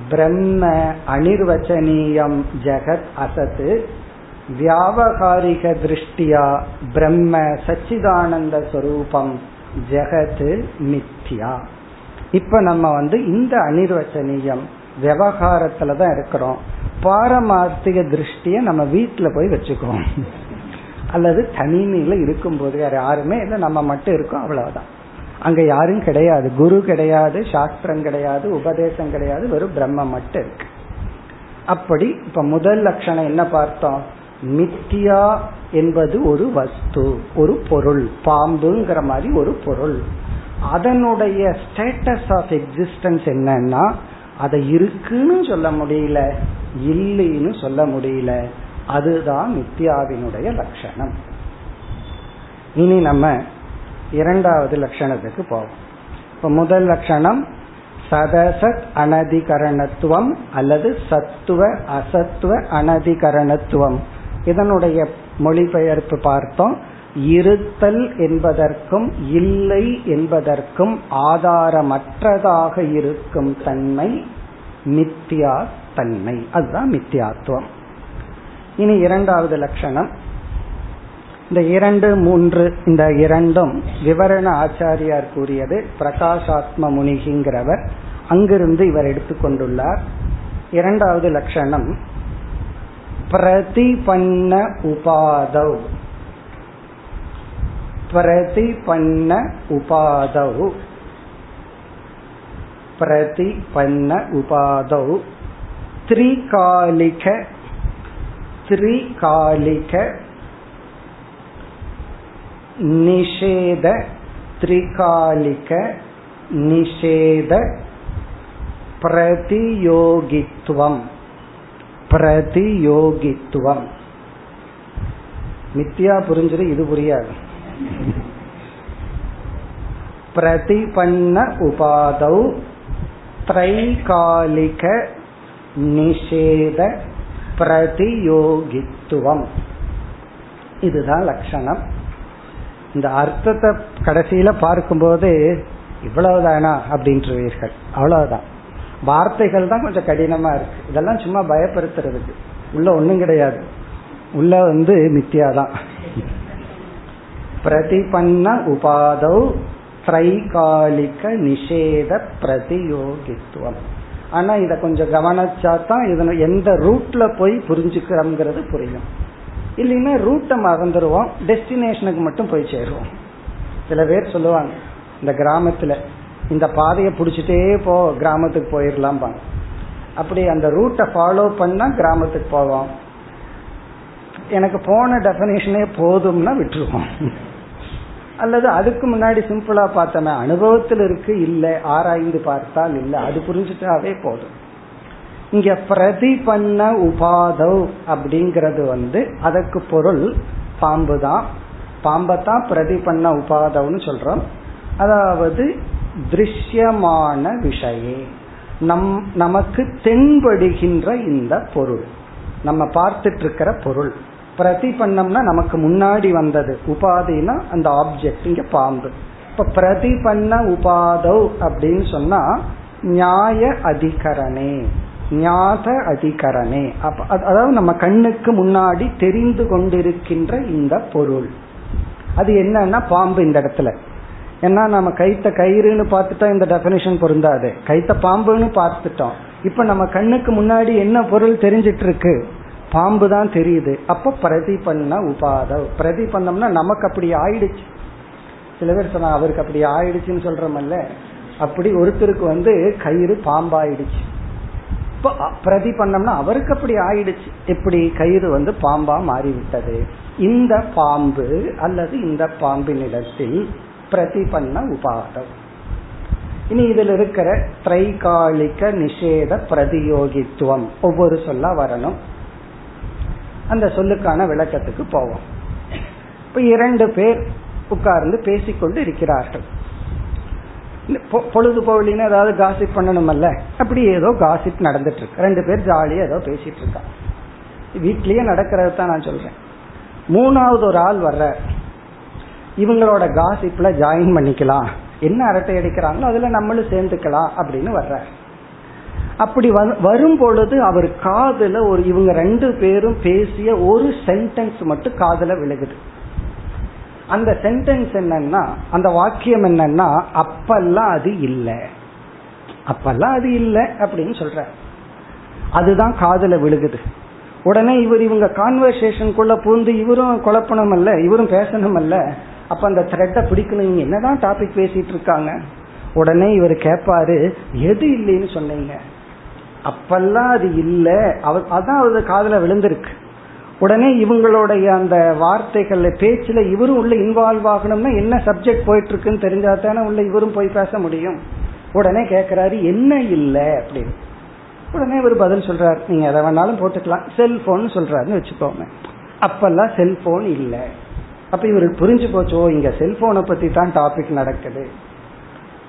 பிரம்ம அனிர்வச்சனீயம் ஜெகத் அசத்து வியாபகாரிக திருஷ்டியா பிரம்ம சச்சிதானந்த சொரூபம் ஜெகத் மித்யா இப்ப நம்ம வந்து இந்த அனிர்வச்சனீயம் விவகாரத்துல தான் இருக்கிறோம். பாரமார்த்திக திருஷ்டிய நம்ம வீட்டுல போய் வச்சுக்குவோம். அல்லது தனிமையில இருக்கும்போது வேற யாருமே இல்லை நம்ம மட்டும் இருக்கோம் அவ்வளவுதான். அங்க யாரும் கிடையாது. குரு கிடையாது சாஸ்திரம் கிடையாது உபதேசம் கிடையாது வெறும் பிரம்ம மட்டும் இருக்கு. அப்படி இப்ப முதல் லட்சணம் என்ன பார்த்தோம்? மித்தியா என்பது ஒரு வஸ்து ஒரு பொருள். பாம்புங்கிற மாதிரி ஒரு பொருள். அதனுடைய ஸ்டேட்டஸ் ஆஃப் எக்ஸிஸ்டன்ஸ் என்னன்னா அதை இருக்குன்னு சொல்ல முடியல இல்லைன்னு சொல்ல முடியல. அதுதான் மித்தியாவினுடைய லட்சணம். இனி நம்ம இரண்டாவது லட்சணத்துக்கு போவோம். இப்ப முதல் லட்சணம் சதசத் அனதிகரணத்துவம் அல்லது சத்துவ அசத்துவ அனதிகரணத்துவம். இதனுடைய மொழிபெயர்ப்பு பார்த்தோம். இருத்தல் என்பதற்கும் இல்லை என்பதற்கும் ஆதாரமற்றதாக இருக்கும் தன்மை மித்தியா தன்மை அதுதான் மித்தியாத்துவம். இனி இரண்டாவது லட்சணம். இந்த இரண்டு மூன்று இந்த இரண்டும் விவரண ஆச்சாரியார் கூறியது பிரகாஷாத்ம முனிகிங்கிறவர். அங்கிருந்து இவர் எடுத்துக்கொண்டுள்ளார். இரண்டாவது லட்சணம் பிரதிபன்ன உபாதவ் பிரதிபன்ன உபாதவ் பிரதிபன்ன உபாதவ் திரிகாலிக திரிகாலிக நிஷேத திரிகாலிக நிஷேத பிரதியோகித்துவம் பிரதியோகித்துவம் மித்தியா புரிஞ்சது இது புரியாது. பிரதிபன்ன உபாதௌ திரைகாலிக நிஷேத பிரதியோகித்துவம் இதுதான் லட்சணம். இந்த அர்த்தத்தை கடைசியில பார்க்கும்போது இவ்வளவுதானா அப்படின்றீர்கள். அவ்வளவுதான். வார்த்தைகள் தான் கொஞ்சம் கடினமா இருக்கு. இதெல்லாம் சும்மா பயப்படுத்துறதுக்கு. உள்ள ஒண்ணும் கிடையாது. உள்ள வந்து மித்தியாதான். பிரதிபன்ன உபாதௌ திரைகாலிக நிஷேத பிரதியோகித்துவம். ஆனா இத கொஞ்சம் கவனிச்சா தான் இதனை எந்த ரூட்ல போய் புரிஞ்சுக்கிறோம்ங்கிறது புரியும். இல்லைன்னா ரூட்டை மறந்துடுவோம் டெஸ்டினேஷனுக்கு மட்டும் போய் சேருவோம். சில பேர் சொல்லுவாங்க இந்த கிராமத்துல இந்த பாதையை பிடிச்சிட்டே போ கிராமத்துக்கு போயிடலாம் அப்படி அந்த ரூட்டை ஃபாலோ பண்ணா கிராமத்துக்கு போவோம். எனக்கு போன டெபனேஷனே போதும்னா விட்டுருவோம். அல்லது அதுக்கு முன்னாடி சிம்பிளா பார்த்தோமே அனுபவத்தில் இருக்கு இல்லை ஆராய்ந்து பார்த்தால் இல்லை அது புரிஞ்சுட்டாவே போதும். இங்க பிரதிபன்ன உபாதவ் அப்படிங்கிறது வந்து அதற்கு பொருள் பாம்பு தான் பாம்பத்தான் பிரதிபன்ன உபாதவ்னு சொல்றோம். அதாவது திருஷ்யமான விஷயே. நம் நமக்கு தென்படுகின்ற இந்த பொருள். நம்ம பார்த்துட்டு இருக்கிற பொருள். பிரதிபன்னம்னா நமக்கு முன்னாடி வந்தது. உபாதினா அந்த ஆப்ஜெக்ட் இங்க பாம்பு. இப்ப பிரதிபன்ன உபாதவ் அப்படின்னு சொன்னா நியாய அதிகரணே. ஞாத அதிகரணே. அதாவது நம்ம கண்ணுக்கு முன்னாடி தெரிந்து கொண்டிருக்கின்ற இந்த பொருள். அது என்னன்னா பாம்பு இந்த இடத்துல. ஏன்னா நம்ம கைத்த கயிறுன்னு பார்த்துட்டா இந்த டெபினேஷன் பொருந்தாது. கைத்த பாம்புன்னு பார்த்துட்டோம். இப்ப நம்ம கண்ணுக்கு முன்னாடி என்ன பொருள் தெரிஞ்சிட்டு இருக்கு பாம்பு தான் தெரியுது. அப்ப பிரதிபன்ன உபாத. பிரதிபன்னம்னா நமக்கு அப்படி ஆயிடுச்சு. சில பேர் சொன்னா அவருக்கு அப்படி ஆயிடுச்சுன்னு சொல்றமல்ல. அப்படி ஒருத்தருக்கு வந்து கயிறு பாம்பாயிடுச்சு. இப்போ பிரதிபன்னம்னா அவருக்கு அப்படி ஆயிடுச்சு. எப்படி கயிறு வந்து பாம்பா மாறிவிட்டது. இந்த பாம்பு அல்லது இந்த பாம்பினிடத்தில் பிரதிபன்ன உபாதம். இனி இதில் இருக்கிற திரைகாலிக நிஷேத பிரதியோகித்துவம். ஒவ்வொரு சொல்ல வரணும். அந்த சொல்லுக்கான விளக்கத்துக்கு போவோம். இப்ப இரண்டு பேர் உட்கார்ந்து பேசிக்கொண்டு இருக்கிறார்கள். பொழுது போகலின்னு ஏதாவது காசிப் பண்ணணுமல்ல? அப்படி ஏதோ காசிப் நடந்துட்டு இருக்கு ரெண்டு பேர் ஜாலியாக ஏதோ பேசிட்டு இருக்கா வீட்லயே நடக்கிறது தான் நான் சொல்றேன். மூணாவது ஒரு ஆள் வர்ற இவங்களோட காசிப்ல ஜாயின் பண்ணிக்கலாம். என்ன அரட்டை அடிக்கிறாங்களோ அதுல நம்மளும் சேர்ந்துக்கலாம் அப்படின்னு வர்ற அப்படி வரும் பொழுது அவர் காதுல ஒரு இவங்க ரெண்டு பேரும் பேசிய ஒரு சென்டென்ஸ் மட்டும் காதுல விழுகுது. அந்த சென்டென்ஸ் என்னன்னா அந்த வாக்கியம் என்னன்னா அப்பெல்லாம் அது இல்லை. அப்பெல்லாம் அது இல்லை அப்படின்னு சொல்ற. அதுதான் காதல விழுகுது. உடனே இவர் இவங்க கான்வர்சேஷனுக்குள்ள பூந்து இவரும் குழப்பணும் அல்ல இவரும் பேசணும் அல்ல. அப்ப அந்த த்ரெட்டை பிடிக்கணும். இங்க என்னதான் டாபிக் பேசிட்டு இருக்காங்க? உடனே இவர் கேட்பாரு எது இல்லைன்னு சொன்னீங்க? அப்பெல்லாம் அது இல்லை. அதான் அவர் காதல விழுந்திருக்கு. உடனே இவங்களுடைய அந்த வார்த்தைகள்ல பேச்சுல இவரும் உள்ள இன்வால்வ் ஆகணும்னா என்ன சப்ஜெக்ட் போயிட்டு இருக்குன்னு தெரிஞ்சா தானே உள்ள இவரும் போய் பேச முடியும். உடனே கேக்குறாரு என்ன இல்லை? அப்படின்னு. உடனே இவர் பதில் சொல்றாரு நீங்க எதை வேணாலும் போட்டுக்கலாம். செல்போன் சொல்றாருன்னு வச்சுக்கோங்க. அப்பெல்லாம் செல்போன் இல்லை. அப்ப இவருக்கு புரிஞ்சு போச்சோ இங்க செல்போனை பத்தி தான் டாபிக் நடக்குது.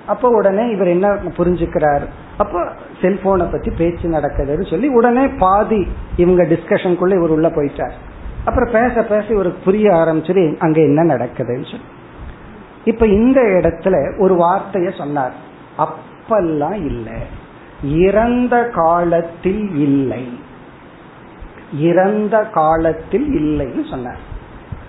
அப்ப உடனே இவர் என்ன புரிஞ்சுக்கிறார்? அப்போ செல்போனை பத்தி பேச்சு நடக்குதுன்னு சொல்லி உடனே பாதி இவங்க டிஸ்கஷனுக்குள்ள இவர் உள்ள போயிட்டார். அப்புறம் பேச பேச இவருக்கு புரிய ஆரம்பிச்சது அங்க என்ன நடக்குதுன்னு சொல்லி. இப்ப இந்த இடத்துல ஒரு வார்த்தைய சொன்னார். அப்பெல்லாம் இல்லை. இறந்த காலத்தில் இல்லை. இறந்த காலத்தில் இல்லைன்னு சொன்னார்.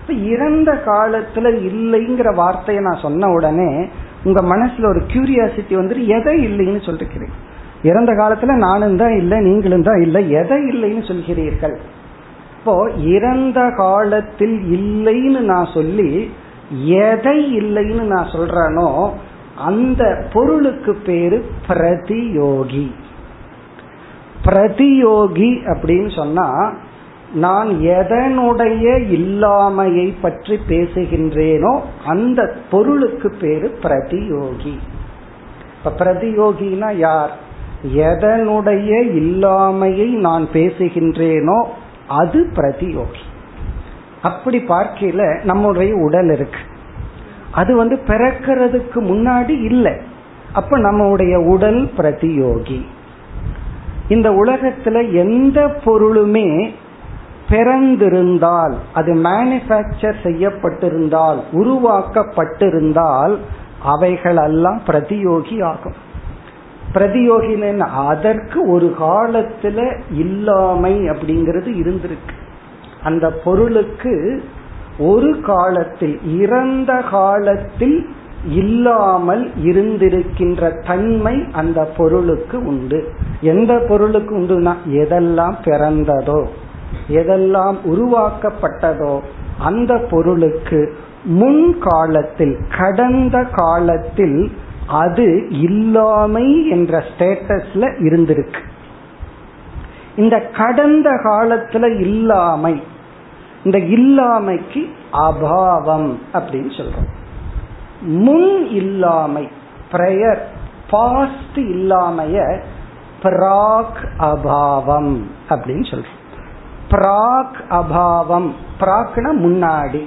இறந்த காலத்துல இல்லைங்கிற வார்த்தையை நான் சொன்ன உடனே உங்க மனசுல ஒரு கியூரியாசிட்டி வந்துட்டு எதை இல்லைன்னு சொல்லிருக்கிறேன் இறந்த காலத்துல நானும் தான் இல்லை நீங்களும் தான் இல்லை எதை இல்லைன்னு சொல்கிறீர்கள். இப்போ இறந்த காலத்தில் இல்லைன்னு நான் சொல்லி எதை இல்லைன்னு நான் சொல்றேனோ அந்த பொருளுக்கு பேரு பிரதியோகி. பிரதியோகி அப்படின்னு சொன்னா நான் எதனுடைய இல்லாமையை பற்றி பேசுகின்றேனோ அந்த பொருளுக்கு பேரு பிரதியோகி. இப்ப பிரதியோகினா யார்? எதனுடைய இல்லாமையை நான் பேசுகின்றேனோ அது பிரதியோகி. அப்படி பார்க்கல நம்முடைய உடல் இருக்கு. அது வந்து பிறக்கிறதுக்கு முன்னாடி இல்லை. அப்ப நம்முடைய உடல் பிரதியோகி. இந்த உலகத்துல எந்த பொருளுமே பிறந்திருந்தால் அது மேனுபேக்சர் செய்யப்பட்டிருந்தால் உருவாக்கப்பட்டிருந்தால் அவைகளெல்லாம் பிரதியோகி ஆகும். பிரதியோகின அதற்கு ஒரு காலத்துல இல்லாமை அப்படிங்கிறது இருந்திருக்கு. அந்த பொருளுக்கு ஒரு காலத்தில் இறந்த காலத்தில் இல்லாமல் இருந்திருக்கின்ற தன்மை அந்த பொருளுக்கு உண்டு. எந்த பொருளுக்கு உண்டுனா எதெல்லாம் பிறந்ததோ. எதெல்லாம் உருவாக்கப்பட்டதோ அந்த பொருளுக்கு முன் காலத்தில் கடந்த காலத்தில் அது இல்லாமை என்ற ஸ்டேட்டஸ்ல இருந்திருக்கு. இந்த கடந்த காலத்துல இல்லாமை இந்த இல்லாமைக்கு அபாவம் அப்படின்னு சொல்றோம். முன் இல்லாமை பிரயர் பாஸ்ட் இல்லாமைய பிராக் அபாவம் அப்படின்னு சொல்றோம். பிராக் அபாவம். பிராக்னா முன்னாடி.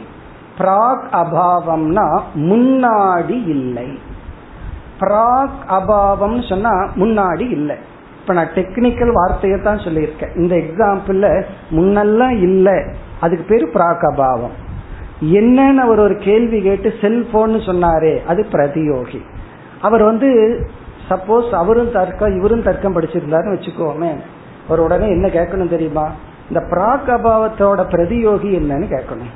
பிராக் அபாவம்னா முன்னாடி இல்லை. பிராக் அபாவம் சொன்னா முன்னாடி இல்லை. இப்ப நான் டெக்னிக்கல் வார்த்தையை தான் சொல்லியிருக்கேன். இந்த எக்ஸாம்பிள்ல முன்னெல்லாம் இல்லை. அதுக்கு பேரு பிராக் அபாவம். என்னன்னு அவர் ஒரு கேள்வி கேட்டு செல்போன் சொன்னாரே அது பிரதியோகி. அவர் வந்து சப்போஸ் அவரும் தர்க்கம் இவரும் தர்க்கம் படிச்சிருந்தாருன்னு வச்சுக்கோமே. அவர் உடனே என்ன கேட்கணும் தெரியுமா? இந்த பிராக் அபாவத்தோட பிரதியோகி என்னன்னு கேட்கணும்.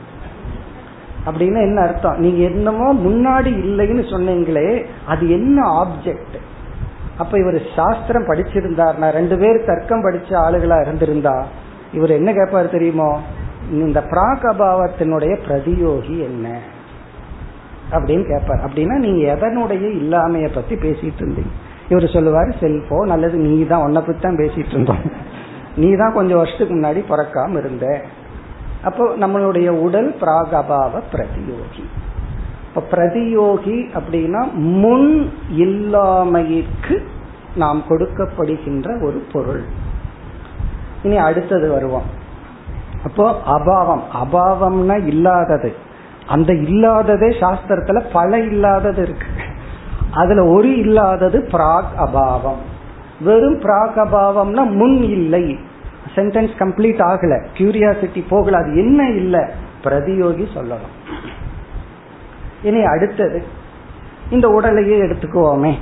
அப்படின்னு என்ன அர்த்தம்? நீங்க என்னமோ முன்னாடி இல்லைன்னு சொன்னீங்களே அது என்ன ஆப்ஜெக்ட் அப்ப இவர் சாஸ்திரம் படிச்சிருந்தார்னா ரெண்டு பேர் தர்க்கம் படிச்ச ஆளுகளா இருந்திருந்தா இவர் என்ன கேட்பாரு தெரியுமோ? இந்த பிராக் அபாவத்தினுடைய பிரதியோகி என்ன? அப்படின்னு கேட்பார். அப்படின்னா நீங்க எதனுடைய இல்லாமைய பத்தி பேசிட்டு இருந்தீங்க. இவர் சொல்லுவார் செல்போன் அல்லது நீ தான் உன்னை பத்தி தான் பேசிட்டு இருந்தோம். நீ தான் கொஞ்சம் வருஷத்துக்கு முன்னாடி பிறக்காம இருந்த. அப்போ நம்மளுடைய உடல் பிராகபாவ பிரதியோகி. இப்ப பிரதியோகி அப்படின்னா முன் இல்லாமைக்கு நாம் கொடுக்கப்படுகின்ற ஒரு பொருள். இனி அடுத்தது வருவோம். அப்போ அபாவம். அபாவம்னா இல்லாதது. அந்த இல்லாததே சாஸ்திரத்துல பல இல்லாதது இருக்கு. அதுல ஒரு இல்லாதது பிராக் அபாவம். வெறும் பிராகபாவம்னா முன் இல்லை. சென்டென்ஸ் கம்ப்ளீட் ஆகல. கியூரியாசிட்டி போகல. அது என்ன இல்லை? பிரதியோகி சொல்லணும் இனி அடுத்தது. இந்த உடலையே எடுத்துக்குவோமே.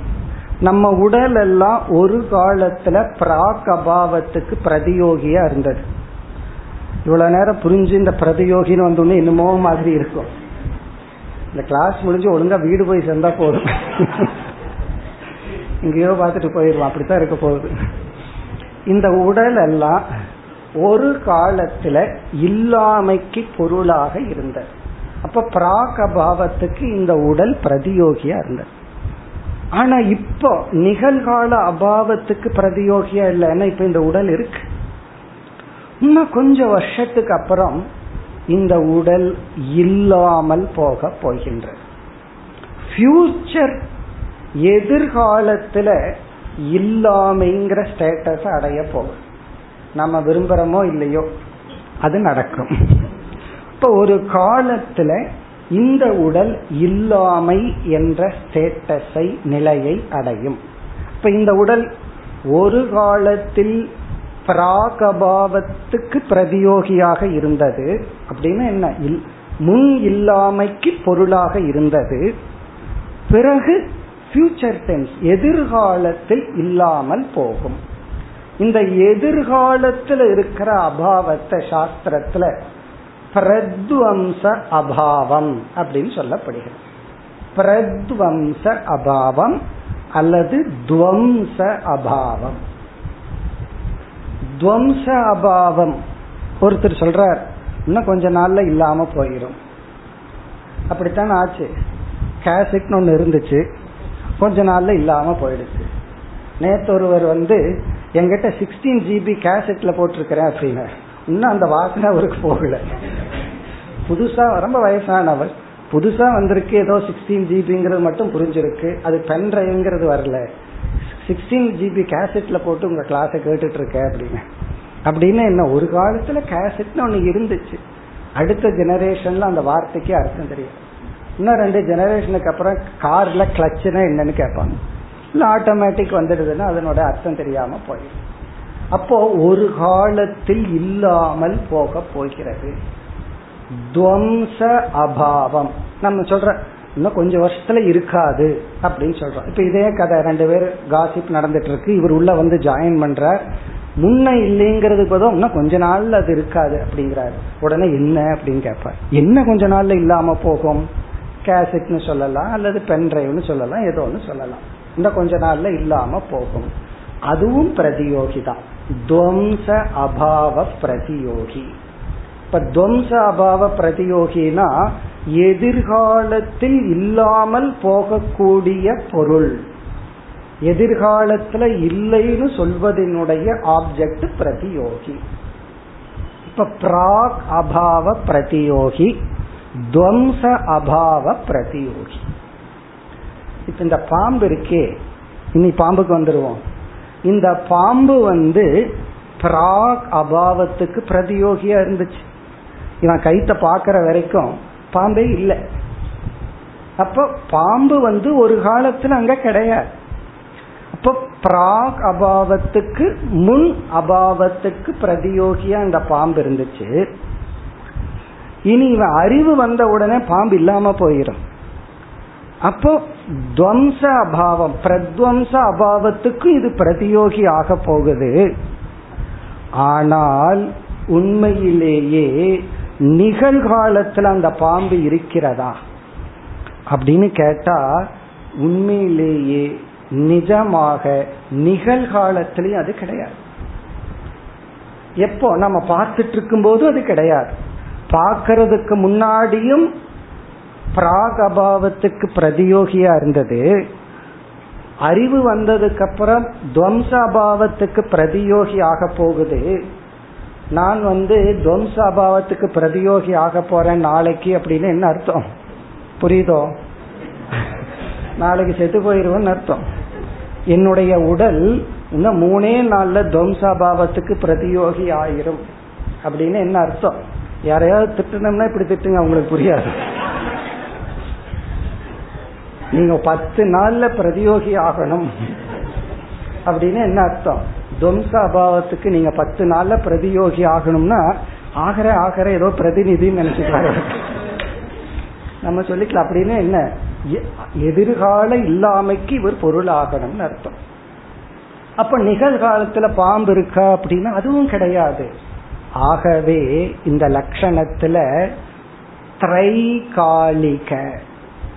நம்ம உடல் எல்லாம் ஒரு காலத்துல பிராக் அபாவத்துக்கு பிரதியோகியா இருந்தது. இவ்வளவு நேரம் புரிஞ்சு இந்த பிரதியோகின்னு வந்தோடனே என்னமோ மாதிரி இருக்கும். இந்த கிளாஸ் முடிஞ்சு ஒழுங்கா வீடு போய் சேர்ந்தா போதும். எங்கேயோ பார்த்துட்டு போயிடுவோம். அப்படித்தான் இருக்க போகுது. இந்த உடல் எல்லாம் ஒரு காலத்துல இல்லாமைக்கு பொருளாக இருந்தது. அப்ப பிராக் அபாவத்துக்கு இந்த உடல் பிரதியோகியா இருந்தது. ஆனா இப்போ நிகழ்கால அபாவத்துக்கு பிரதியோகியா இல்லைன்னா இப்ப இந்த உடல் இருக்கு. இன்னும் கொஞ்சம் வருஷத்துக்கு அப்புறம் இந்த உடல் இல்லாமல் போக போகின்ற ஃபியூச்சர் எதிர்காலத்துல இல்லாமைங்கிற ஸ்டேட்டஸ அடைய போகும் நம்ம விரும்புறோமோ இல்லையோ அது நடக்கும். இப்ப ஒரு காலத்துல இந்த உடல் இல்லாமை என்ற ஸ்டேட்டஸை நிலையை அடையும். இப்ப இந்த உடல் ஒரு காலத்தில் பிராகபாவத்துக்கு பிரதியோகியாக இருந்தது. அப்படின்னு என்ன? முன் இல்லாமைக்கு பொருளாக இருந்தது. பிறகு ஃபியூச்சர் டென்ஸ் எதிர்காலத்தில் இல்லாமல் போகும். இந்த எதிர்காலத்தில் இருக்கிற அபாவத்தை சாஸ்திரத்துல பிரத்வம்ச அபாவம் அப்படின்னு சொல்லப்படுகிறது. பிரத்வம்ச அபாவம் அல்லது துவம்ச அபாவம். துவம்ச அபாவம் ஒருத்தர் சொல்றார் இன்னும் கொஞ்ச நாள்ல இல்லாம போயிடும் அப்படித்தான் ஆச்சு? கேசட்னு ஒன்று இருந்துச்சு. கொஞ்ச நாள்ல இல்லாம போயிடுச்சு. நேற்று ஒருவர் வந்து எங்கிட்ட சிக்ஸ்டீன் ஜிபி கேசட்ல போட்டிருக்கிறேன் அப்படின்னு. இன்னும் அந்த வாசனை அவருக்கு போகல. புதுசா ரொம்ப வயசானவர். புதுசா வந்திருக்கு ஏதோ சிக்ஸ்டீன் ஜிபிங்கிறது மட்டும் புரிஞ்சிருக்கு. அது பென் டிரைவ்ங்கிறது வரல. சிக்ஸ்டீன் ஜிபி கேசட்ல போட்டு உங்க கிளாஸை கேட்டுட்டு இருக்க அப்படின்னு. அப்படின்னு என்ன ஒரு காலத்துல கேசட்னு ஒன்று இருந்துச்சு. அடுத்த ஜெனரேஷன்ல அந்த வார்த்தைக்கு அர்த்தம் தெரியும் இன்னும் ரெண்டு ஜெனரேஷனுக்கு அப்புறம் கார்ல கிளச்சுனா என்னன்னு கேட்பாங்க. இல்ல ஆட்டோமேட்டிக் வந்துடுதுன்னா அதனோட அர்த்தம் தெரியாம போயிடும். அப்போ ஒரு காலத்தில் இல்லாமல் போக போகிறது. துவம்ச அபாவம். நம்ம சொல்ற இன்னும் கொஞ்சம் வருஷத்துல இருக்காது அப்படின்னு சொல்றோம். இப்ப இதே கதை ரெண்டு பேர் காசிப் நடந்துட்டு இருக்கு. இவர் உள்ள வந்து ஜாயின் பண்றார். முன்ன இல்லைங்கிறது பதம் இன்னும் கொஞ்ச நாள்ல அது இருக்காது அப்படிங்கிறாரு. உடனே என்ன அப்படின்னு கேட்பார். என்ன கொஞ்ச நாள்ல இல்லாம போகும்? கேசட்னு சொல்லலாம் அல்லது பென் டிரைவ்னு சொல்லலாம் ஏதோ ஒன்று சொல்லலாம். இன்னும் கொஞ்ச நாள்ல இல்லாம போகும். அதுவும் பிரதியோகி தான். துவம்ச அபாவ பிரதியோகி. இப்ப துவம்ச அபாவ பிரதியோகினா எதிர்காலத்தில் இல்லாமல் போகக்கூடிய பொருள். எதிர்காலத்துல இல்லைன்னு சொல்வதனுடைய ஆப்ஜெக்ட் பிரதியோகி. இப்ப பிராக் அபாவ பிரதியோகி துவம்ச அபாவ பிரதியோகி இப்ப இந்த பாம்பு இருக்கே இனி பாம்புக்கு வந்துருவோம். இந்த பாம்பு வந்து பிராக் அபாவத்துக்கு பிரதியோகியா இருந்துச்சு. இவன் கைத்த பாக்குற வரைக்கும் பாம்பே இல்லை. அப்ப பாம்பு வந்து ஒரு காலத்துல அங்க கிடையாது. அப்ப பிராக் அபாவத்துக்கு முன் அபாவத்துக்கு பிரதியோகியா அந்த பாம்பு இருந்துச்சு. இனி இவன் அறிவு வந்த உடனே பாம்பு இல்லாம போயிடும் அப்போ துவம்ச அபாவம் பிரத்வம்ச அபாவத்துக்கு இது பிரதியோகி ஆக போகுது. ஆனால் உண்மையிலேயே நிகழ்காலத்துல அந்த பாம்பு இருக்கிறதா? அப்படின்னு கேட்டா உண்மையிலேயே நிஜமாக நிகழ்காலத்திலையும் அது கிடையாது. எப்போ? நம்ம பார்த்துட்டு இருக்கும் போது அது கிடையாது. பார்க்கறதுக்கு முன்னாடியும் பிராக் அபாவத்துக்கு பிரதியோகியா இருந்தது. அறிவு வந்ததுக்கு அப்புறம் துவம்ச அபாவத்துக்கு பிரதியோகி ஆக போகுது. நான் வந்து துவம்ச அபாவத்துக்கு பிரதியோகி ஆக போறேன் நாளைக்கு அப்படின்னு என்ன அர்த்தம்? புரியுதோ? நாளைக்கு செத்து போயிருவோம்னு அர்த்தம். என்னுடைய உடல் இன்னும் மூணே நாள்ல துவம்சாபாவத்துக்கு பிரதியோகி ஆயிரும் அப்படின்னு என்ன அர்த்தம்? யாரையாவது திட்டணும்னா இப்படி திட்டுங்க அவங்களுக்கு புரியாது. நீங்க பத்து நாள்ல பிரதியோகி ஆகணும். அப்படின்னு என்ன அர்த்தம்? துவம்ச அபாவத்துக்கு நீங்க பத்து நாள்ல பிரதியோகி ஆகணும்னா ஆகிற ஆகிற ஏதோ பிரதிநிதின்னு நினைச்சுக்கிறாங்க நம்ம சொல்லிக்கலாம் அப்படின்னு என்ன? எதிர்கால இல்லாமைக்கு இவர் பொருள் ஆகணும்னு அர்த்தம். அப்ப நிகழ்காலத்துல பாம்பு இருக்கா அப்படின்னா அதுவும் கிடையாது. ஆகவே இந்த லட்சணத்துல திரைகாலிக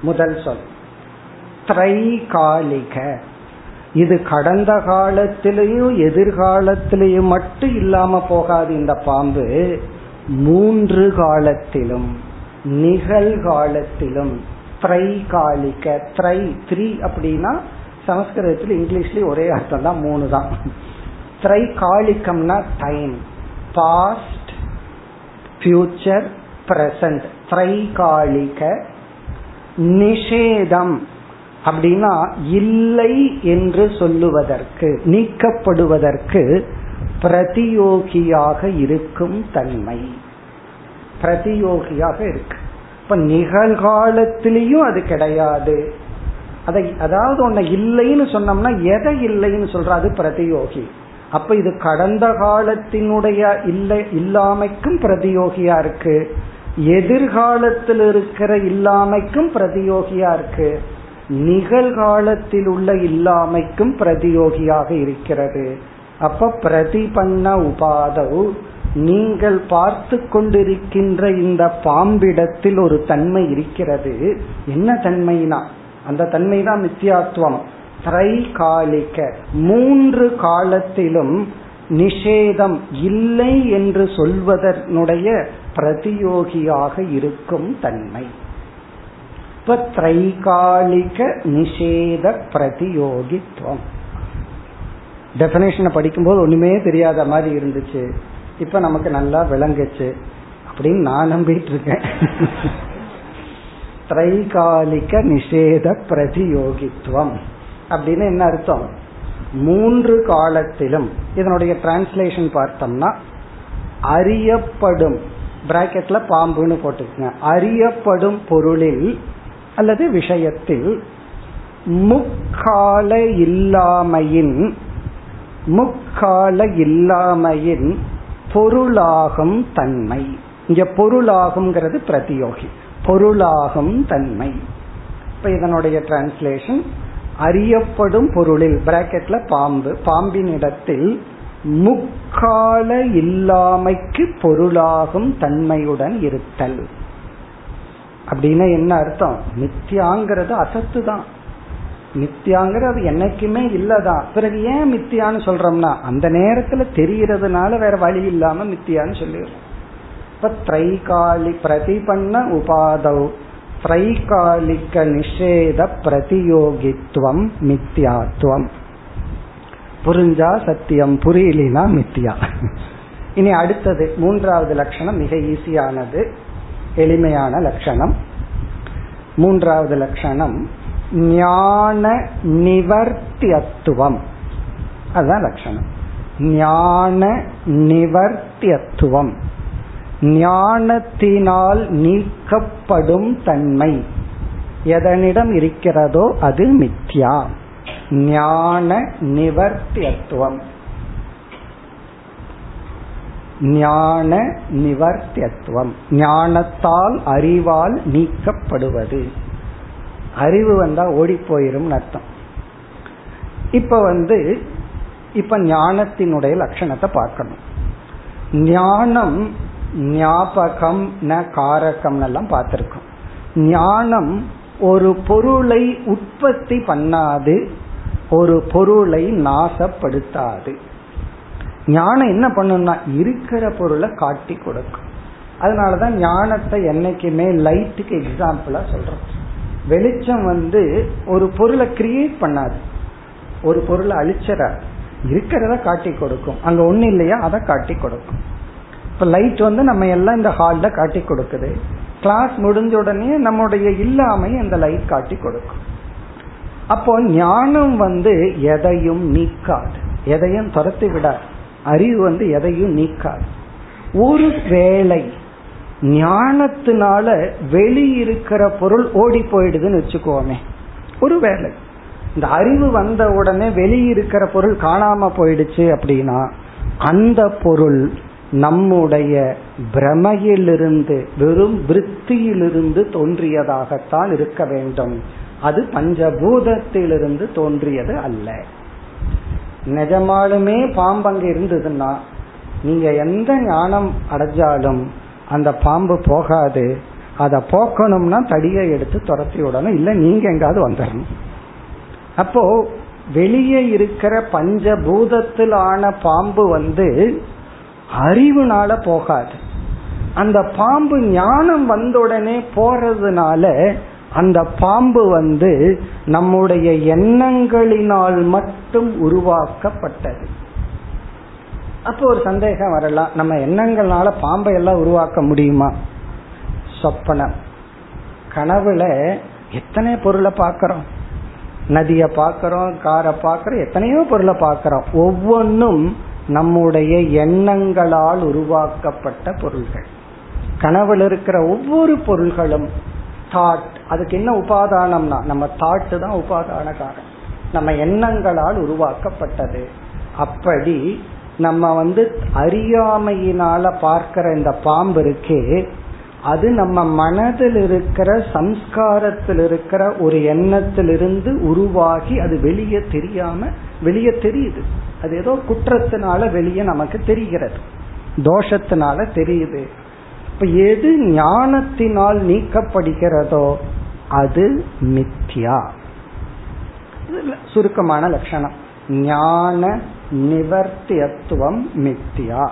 முதல் சொல். திரைகாலிக. இது கடந்த காலத்திலையும் எதிர்காலத்திலையும் மட்டும் இல்லாம போகாது இந்த பாம்பு. மூன்று காலத்திலும் நிகழ்காலத்திலும் திரைகாலிக த்ரை த்ரீ அப்படின்னா சமஸ்கிருதத்தில் இங்கிலீஷ்லயும் ஒரே அர்த்தம் தான் மூணு தான் திரைகாலிகம்னா டைம். பாஸ்ட் ஃபியூச்சர் பிரசன்ட் திரைகாலிக நிஷேதம் அப்படின்னா இல்லை என்று சொல்லுவதற்கு நீக்கப்படுவதற்கு பிரதியோகியாக இருக்கும் தன்மை. பிரதியோகியாக இருக்கு. இப்ப நிகழ்காலத்திலையும் அது கிடையாது. அதை அதாவது ஒன்ன இல்லைன்னு சொன்னோம்னா எதை இல்லைன்னு சொல்ற அது பிரதியோகி. அப்ப இது கடந்த காலத்தினுடைய இல்லை இல்லாமைக்கும் பிரதியோகியா இருக்கு. எதிர்காலத்தில் இருக்கிற இல்லாமைக்கும் பிரதியோகியா இருக்கு. நிகழ்காலத்தில் உள்ள இல்லாமைக்கும் பிரதியோகியாக இருக்கிறது. அப்ப பிரதிபன்ன உபாதவு நீங்கள் பார்த்து கொண்டிருக்கின்ற இந்த பாம்பிடத்தில் ஒரு தன்மை இருக்கிறது. என்ன தன்மைனா? அந்த தன்மை தான் மித்தியாத்துவம் திரைகாலிக்க மூன்று காலத்திலும் நிஷேதம் இல்லை என்று சொல்வதனுடைய பிரதியோகியாக இருக்கும் தன்மை. இப்ப திரைகாலிக நிஷேத பிரதியோகித்துவம். டெபினேஷனை படிக்கும்போது ஒண்ணுமே தெரியாத மாதிரி இருந்துச்சு. இப்ப நமக்கு நல்லா விளங்குச்சு. அப்படின்னு நான் நம்பிட்டு இருக்கேன். [laughs] திரைகாலிக நிஷேத பிரதியோகித்துவம். அப்படின்னு என்ன அர்த்தம்? மூன்று காலத்திலும் இதனுடைய டிரான்ஸ்லேஷன் பார்த்தோம்னா அறியப்படும் பிராக்கெட்ல பாம்புன்னு போட்டுக்கங்க. அறியப்படும் பொருளில் அல்லது விஷயத்தில் முக்கால இல்லாமையின் முக்கால இல்லாமையின் பொருளாகும் தன்மை. இங்க பொருளாகுங்கிறது பிரதியோகி. பொருளாகும் தன்மை. இப்ப இதனுடைய டிரான்ஸ்லேஷன் அறியப்படும் பொருளில் பிராக்கெட்ல பாம்பு பாம்பின் இடத்தில் முக்கால இல்லாமைக்கு பொருளாகும் தன்மையுடன் இருத்தல். அப்படின்னா என்ன அர்த்தம்? மித்தியாங்கிறது அசத்து தான். மித்தியாங்கிறது என்னைக்குமே இல்லதான். பிறகு ஏன் மித்தியான்னு சொல்றோம்னா அந்த நேரத்துல தெரியறதுனால வேற வழி இல்லாம மித்தியான்னு சொல்லிடுறோம். இப்ப திரைகாலி பிரதிபண்ண உபாதவ் திரைகாலிக்க நிஷேத பிரதியோகித்துவம் மித்தியாத்துவம் புரிஞ்சா சத்தியம் புரியலினா மித்தியா இனி அடுத்தது மூன்றாவது லட்சணம் மிக ஈஸியானது எளிமையான லட்சணம். மூன்றாவது லட்சணம் ஞான நிவர்த்தியத்துவம். அதுதான் லட்சணம். ஞான நிவர்த்தியத்துவம். ஞானத்தினால் நீக்கப்படும் தன்மை. எதனிடம் இருக்கிறதோ அது மித்யா. ஞான நிவர்த்தியத்துவம். ஞான நிவர்த்தியத்துவம். ஞானத்தால் அறிவால் நீக்கப்படுவது. அறிவு வந்தா ஓடி போயிரும் அர்த்தம். இப்ப வந்து இப்ப ஞானத்தினுடைய லட்சணத்தை பார்க்கணும். ஞானம் ஞாபகம் ந காரகம் எல்லாம் பார்த்திருக்கோம். ஞானம் ஒரு பொருளை உற்பத்தி பண்ணாது ஒரு பொருளை நாசப்படுத்தாது. ஞானம் என்ன பண்ணும்னா இருக்கிற பொருளை காட்டி கொடுக்கும். அதனாலதான் ஞானத்தை என்னைக்குமே லைட்டுக்கு எக்ஸாம்பிளா சொல்றோம். வெளிச்சம் வந்து ஒரு பொருளை கிரியேட் பண்ணாது. ஒரு பொருளை அழிச்சிடாது. இருக்கிறத காட்டி கொடுக்கும். அங்க ஒண்ணு இல்லையா அதை காட்டி கொடுக்கும். இப்ப லைட் வந்து நம்ம எல்லாம் இந்த ஹால்ல காட்டி கொடுக்குது. கிளாஸ் முடிஞ்ச உடனே நம்முடைய இல்லாமை அந்த லைட் காட்டி கொடுக்கும். அப்போ ஞானம் வந்து எதையும் நீக்காது. எதையும் துரத்தி விடாது. அறிவு வந்து எதையும் நீக்காது. ஒரு வேலை ஞானத்தினால வெளியிருக்கிற பொருள் ஓடி போயிடுதுன்னு வச்சுக்கோமே. ஒரு வேலை இந்த அறிவு வந்த உடனே வெளியிருக்கிற பொருள் காணாம போயிடுச்சு அப்படின்னா அந்த பொருள் நம்முடைய பிரமையிலிருந்து வெறும் விற்த்தியிலிருந்து தோன்றியதாகத்தான் இருக்க வேண்டும். அது பஞ்சபூதத்திலிருந்து தோன்றியது அல்ல. நிஜமாலுமே பாம்பங்க இருந்ததுன்னா நீங்க எந்த ஞானம் அடைஞ்சாலும் அந்த பாம்பு போகாது. அதை போக்கணும்னா தடியை எடுத்து துரத்தி விடணும். இல்ல நீங்க எங்காவது வந்துடணும் அப்போ வெளியே இருக்கிற பஞ்சபூதத்தில் ஆன பாம்பு வந்து அறிவுனால போகாது. அந்த பாம்பு ஞானம் வந்த உடனே போறதுனால அந்த பாம்பு வந்து நம்முடைய எண்ணங்களினால் மட்டும் உருவாக்கப்பட்டது. அப்போ ஒரு சந்தேகம் வரலாம். நம்ம எண்ணங்கள்னால பாம்பை எல்லாம் உருவாக்க முடியுமா? சொப்பனம் கனவுல எத்தனை பொருளை பார்க்கறோம்? நதியை பார்க்கறோம் காரை பார்க்கறோம் எத்தனையோ பொருளை பார்க்கறோம். ஒவ்வொன்றும் நம்முடைய எண்ணங்களால் உருவாக்கப்பட்ட பொருள்கள். கனவுல இருக்கிற ஒவ்வொரு பொருள்களும் தாட் அதுக்கு என்ன உபாதானம்னா நம்ம தாட்டு தான் உபாதான காரணம் நம்ம எண்ணங்களால் உருவாக்கப்பட்டது. அப்படி நம்ம வந்து அறியாமையினால பார்க்கிற இந்த பாம்பு இருக்கே அது நம்ம மனதில் இருக்கிற சம்ஸ்காரத்தில் இருக்கிற ஒரு எண்ணத்திலிருந்து உருவாகி அது வெளியே தெரியாம வெளியே தெரியுது. அது ஏதோ குற்றத்தினால வெளியே நமக்கு தெரிகிறது. தோஷத்தினால தெரியுது. இப்ப எது ஞானத்தினால் நீக்கப்படுகிறதோ அது மித்யா. சுருக்கமான லட்சணம். ஞான நிவர்த்தியத்துவம் மித்தியா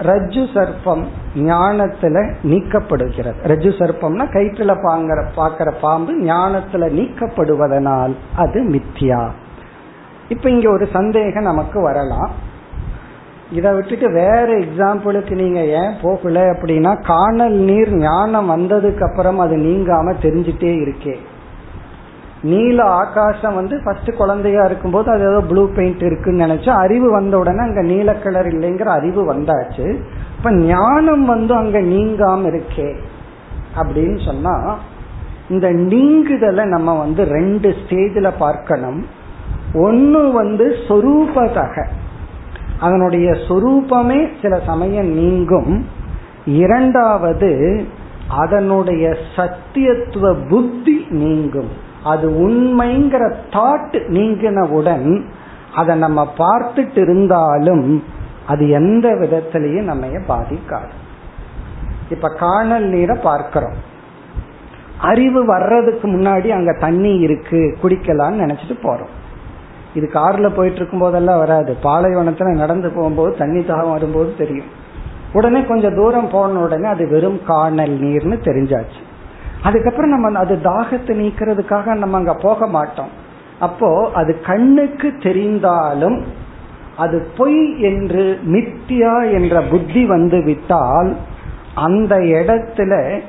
ரஜு சர்ப்பம் ஞானத்துல நீக்கப்படுகிறது. ரஜு சர்ப்பம்னா கயிற்றுல பாங்கிற பாக்கிற பாம்பு ஞானத்துல நீக்கப்படுவதனால் அது மித்தியா இப்ப இங்க ஒரு சந்தேகம் நமக்கு வரலாம். இதை விட்டுட்டு வேற எக்ஸாம்பிளுக்கு நீங்க ஏன் போகல அப்படின்னா காணல் நீர் ஞானம் வந்ததுக்கு அப்புறம் அது நீங்காம தெரிஞ்சிட்டே இருக்கே. நீல ஆகாசம் வந்து ஃபர்ஸ்ட் குழந்தையா இருக்கும்போது அது ஏதோ ப்ளூ பெயிண்ட் இருக்குன்னு நினைச்சா அறிவு வந்த உடனே அங்க நீல கலர் இல்லைங்கிற அறிவு வந்தாச்சு. இப்ப ஞானம் வந்து அங்க நீங்காம இருக்கே அப்படின்னு சொன்னா இந்த நீங்குதலை நம்ம வந்து ரெண்டு ஸ்டேஜில் பார்க்கணும். ஒன்னு வந்து சொரூபதக அதனுடைய சொரூபமே சில சமயம் நீங்கும். இரண்டாவது அதனுடைய சத்தியத்துவ புத்தி நீங்கும். அது உண்மைங்கிற தாட் நீங்கினவுடன் அதை நம்ம பார்த்துட்டு இருந்தாலும் அது எந்த விதத்திலையும் நம்ம பாதிக்காது. இப்ப காணல் நீரை பார்க்கிறோம். அறிவு வர்றதுக்கு முன்னாடி அங்க தண்ணி இருக்கு குடிக்கலாம்னு நினைச்சிட்டு போறோம். இது கார்ல போயிட்டு இருக்கும் போதெல்லாம் வராது. பாலைவனத்துல நடந்து போகும்போது தண்ணி தாகம் வரும்போது தெரியும். உடனே கொஞ்சம் தூரம் போன உடனே அது வெறும் காணல் நீர்னு தெரிஞ்சாச்சு. அதுக்கப்புறம் நம்ம அது தாகத்தை நீக்கிறதுக்காக நம்ம அங்க போக மாட்டோம். அப்போ அது கண்ணுக்கு தெரிந்தாலும் அது பொய் என்று மித்தியா என்ற புத்தி வந்து விட்டால் அந்த இடத்துல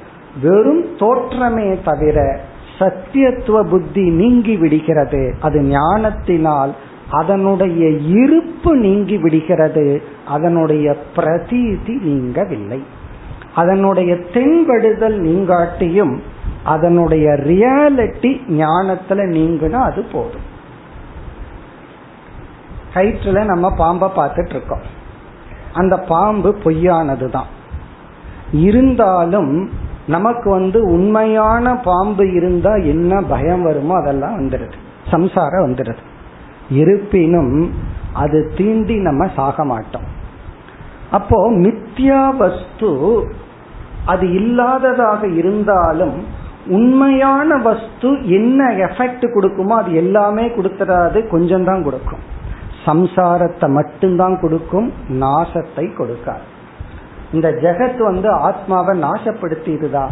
வெறும் தோற்றமே தவிர சத்தியத்துவ புத்தி நீங்கி விடுகிறது. அது ஞானத்தினால் அதனுடைய இருப்பு நீங்கி விடுகிறது. அதனுடைய பிரதீதி நீங்கவில்லை. அதனுடைய தென்படுதல் நீங்காட்டியும் அதனுடைய ரியாலிட்டி ஞானத்துல நீங்கினா அது போதும். கயிற்றுல நம்ம பாம்பை பார்த்துட்டு இருக்கோம் அந்த பாம்பு பொய்யானது தான் இருந்தாலும் நமக்கு வந்து உண்மையான பாம்பு இருந்தா என்ன பயம் வருமோ அதெல்லாம் வந்துடுது சம்சாரம் வந்துடுது இருப்பினும் அது தீண்டி நம்ம சாக மாட்டோம். அப்போ மித்யா வஸ்து அது இல்லாததாக இருந்தாலும் உண்மையான வஸ்து என்ன எஃபெக்ட் கொடுக்குமோ அது எல்லாமே கொடுத்துடாது கொஞ்சம் தான் கொடுக்கும். சம்சாரத்தை மட்டும்தான் கொடுக்கும் நாசத்தை கொடுக்காது. இந்த ஜெகத் வந்து ஆத்மாவை நாசப்படுத்திடுதா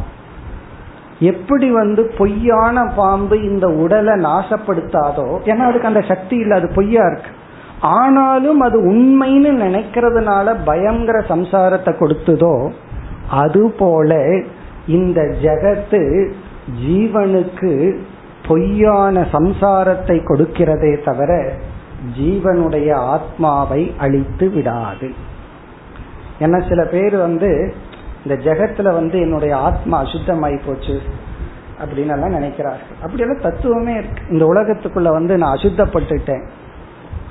எப்படி வந்து பொய்யான பாம்பு இந்த உடலை நாசப்படுத்தாதோ? ஏன்னா அதுக்கு அந்த சக்தி இல்லை அது பொய்யா இருக்கு. ஆனாலும் அது உண்மைன்னு நினைக்கிறதுனால பயங்கர சம்சாரத்தை கொடுத்ததோ அதுபோல இந்த ஜெகத்து ஜீவனுக்கு பொய்யான சம்சாரத்தை கொடுக்கிறதே தவிர ஜீவனுடைய ஆத்மாவை அழித்து விடாது. ஏன்னா சில பேர் வந்து இந்த ஜெகத்துல வந்து என்னுடைய ஆத்மா அசுத்தமாயி போச்சு அப்படின்னு எல்லாம் நினைக்கிறார்கள். அப்படியெல்லாம் தத்துவமே இருக்கு. இந்த உலகத்துக்குள்ள வந்து நான் அசுத்தப்பட்டுட்டேன்.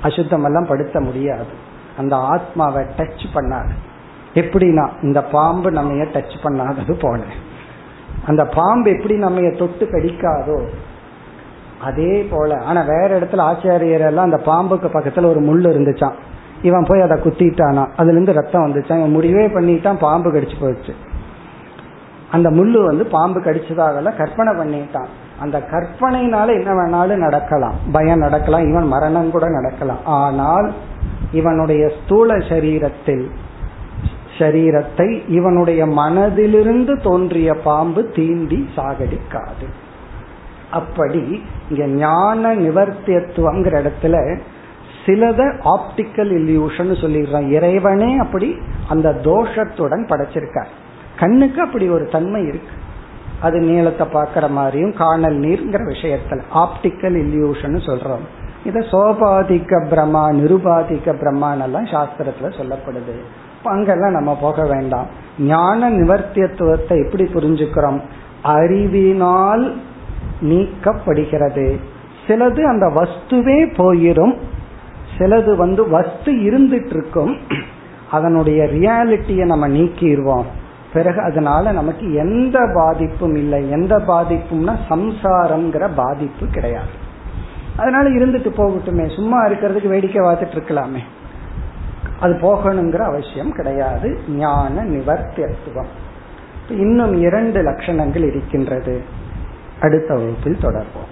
அசுத்தம் எல்லாம் படுத்த முடியாது. அந்த ஆத்மாவை டச் பண்ணாது. எப்படின்னா இந்த பாம்பு நம்ம டச் பண்ணாதது போல. அந்த பாம்பு எப்படி நம்ம தொட்டு கடிக்காதோ அதே போல. ஆனா வேற இடத்துல ஆச்சாரியர் எல்லாம் அந்த பாம்புக்கு பக்கத்துல ஒரு முள் இருந்துச்சான் இவன் போய் அதை குத்திட்டானா? அதுல இருந்து ரத்தம் வந்துச்சான் அவன் முடிவே பண்ணிட்டான் பாம்பு கடிச்சு போச்சு அந்த முள்ளு வந்து பாம்பு கடிச்சதாகல கற்பனை பண்ணிட்டான். அந்த கற்பனையினால என்ன வேணாலும் நடக்கலாம். பயம் நடக்கலாம். இவன் மரணம் கூட நடக்கலாம். ஆனால் இவனுடைய ஸ்தூல சரீரத்தில் சரீரத்தை இவனுடைய மனதிலிருந்து தோன்றிய பாம்பு தீண்டி சாகடிக்காது. அப்படி இங்க ஞான நிவர்த்தியத்துவங்கிற இடத்துல சிலத ஆப்டிக்கல் இல்யூஷன் சொல்லிடுறான். இறைவனே அப்படி அந்த தோஷத்துடன் படைச்சிருக்கார். கண்ணுக்கு அப்படி ஒரு தன்மை இருக்கு. அது நீளத்தை பார்க்கற மாதிரியும் காணல் நீர்ங்கிற விஷயத்துல ஆப்டிக்கல் இல்யூஷன் சொல்றோம். இத சோபாதிக்க பிரம்மா நிருபாதிக்க பிரம்மான் எல்லாம் சாஸ்திரத்துல சொல்லப்படுது. அங்கெல்லாம் நம்ம போக வேண்டாம். ஞான நிவர்த்தியத்துவத்தை எப்படி புரிஞ்சுக்கிறோம்? அறிவினால் நீக்கப்படுகிறது. சிலது அந்த வஸ்துவே போயிரும். சிலது வந்து வஸ்து இருந்துட்டு இருக்கும் அதனுடைய ரியாலிட்டியை நம்ம நீக்கிடுவோம் பிறகு அதனால நமக்கு எந்த பாதிப்பும் இல்லை. எந்த பாதிப்பும்னா சம்சாரம்ங்கிற பாதிப்பு கிடையாது. அதனால இருந்துட்டு போகட்டுமே. சும்மா இருக்கிறதுக்கு வேடிக்கை பார்த்துட்டு இருக்கலாமே அது போகணுங்கிற அவசியம் கிடையாது. ஞான நிவர்த்தியத்துவம். இன்னும் இரண்டு லட்சணங்கள் இருக்கின்றது. அடுத்த வகுப்பில் தொடர்போம்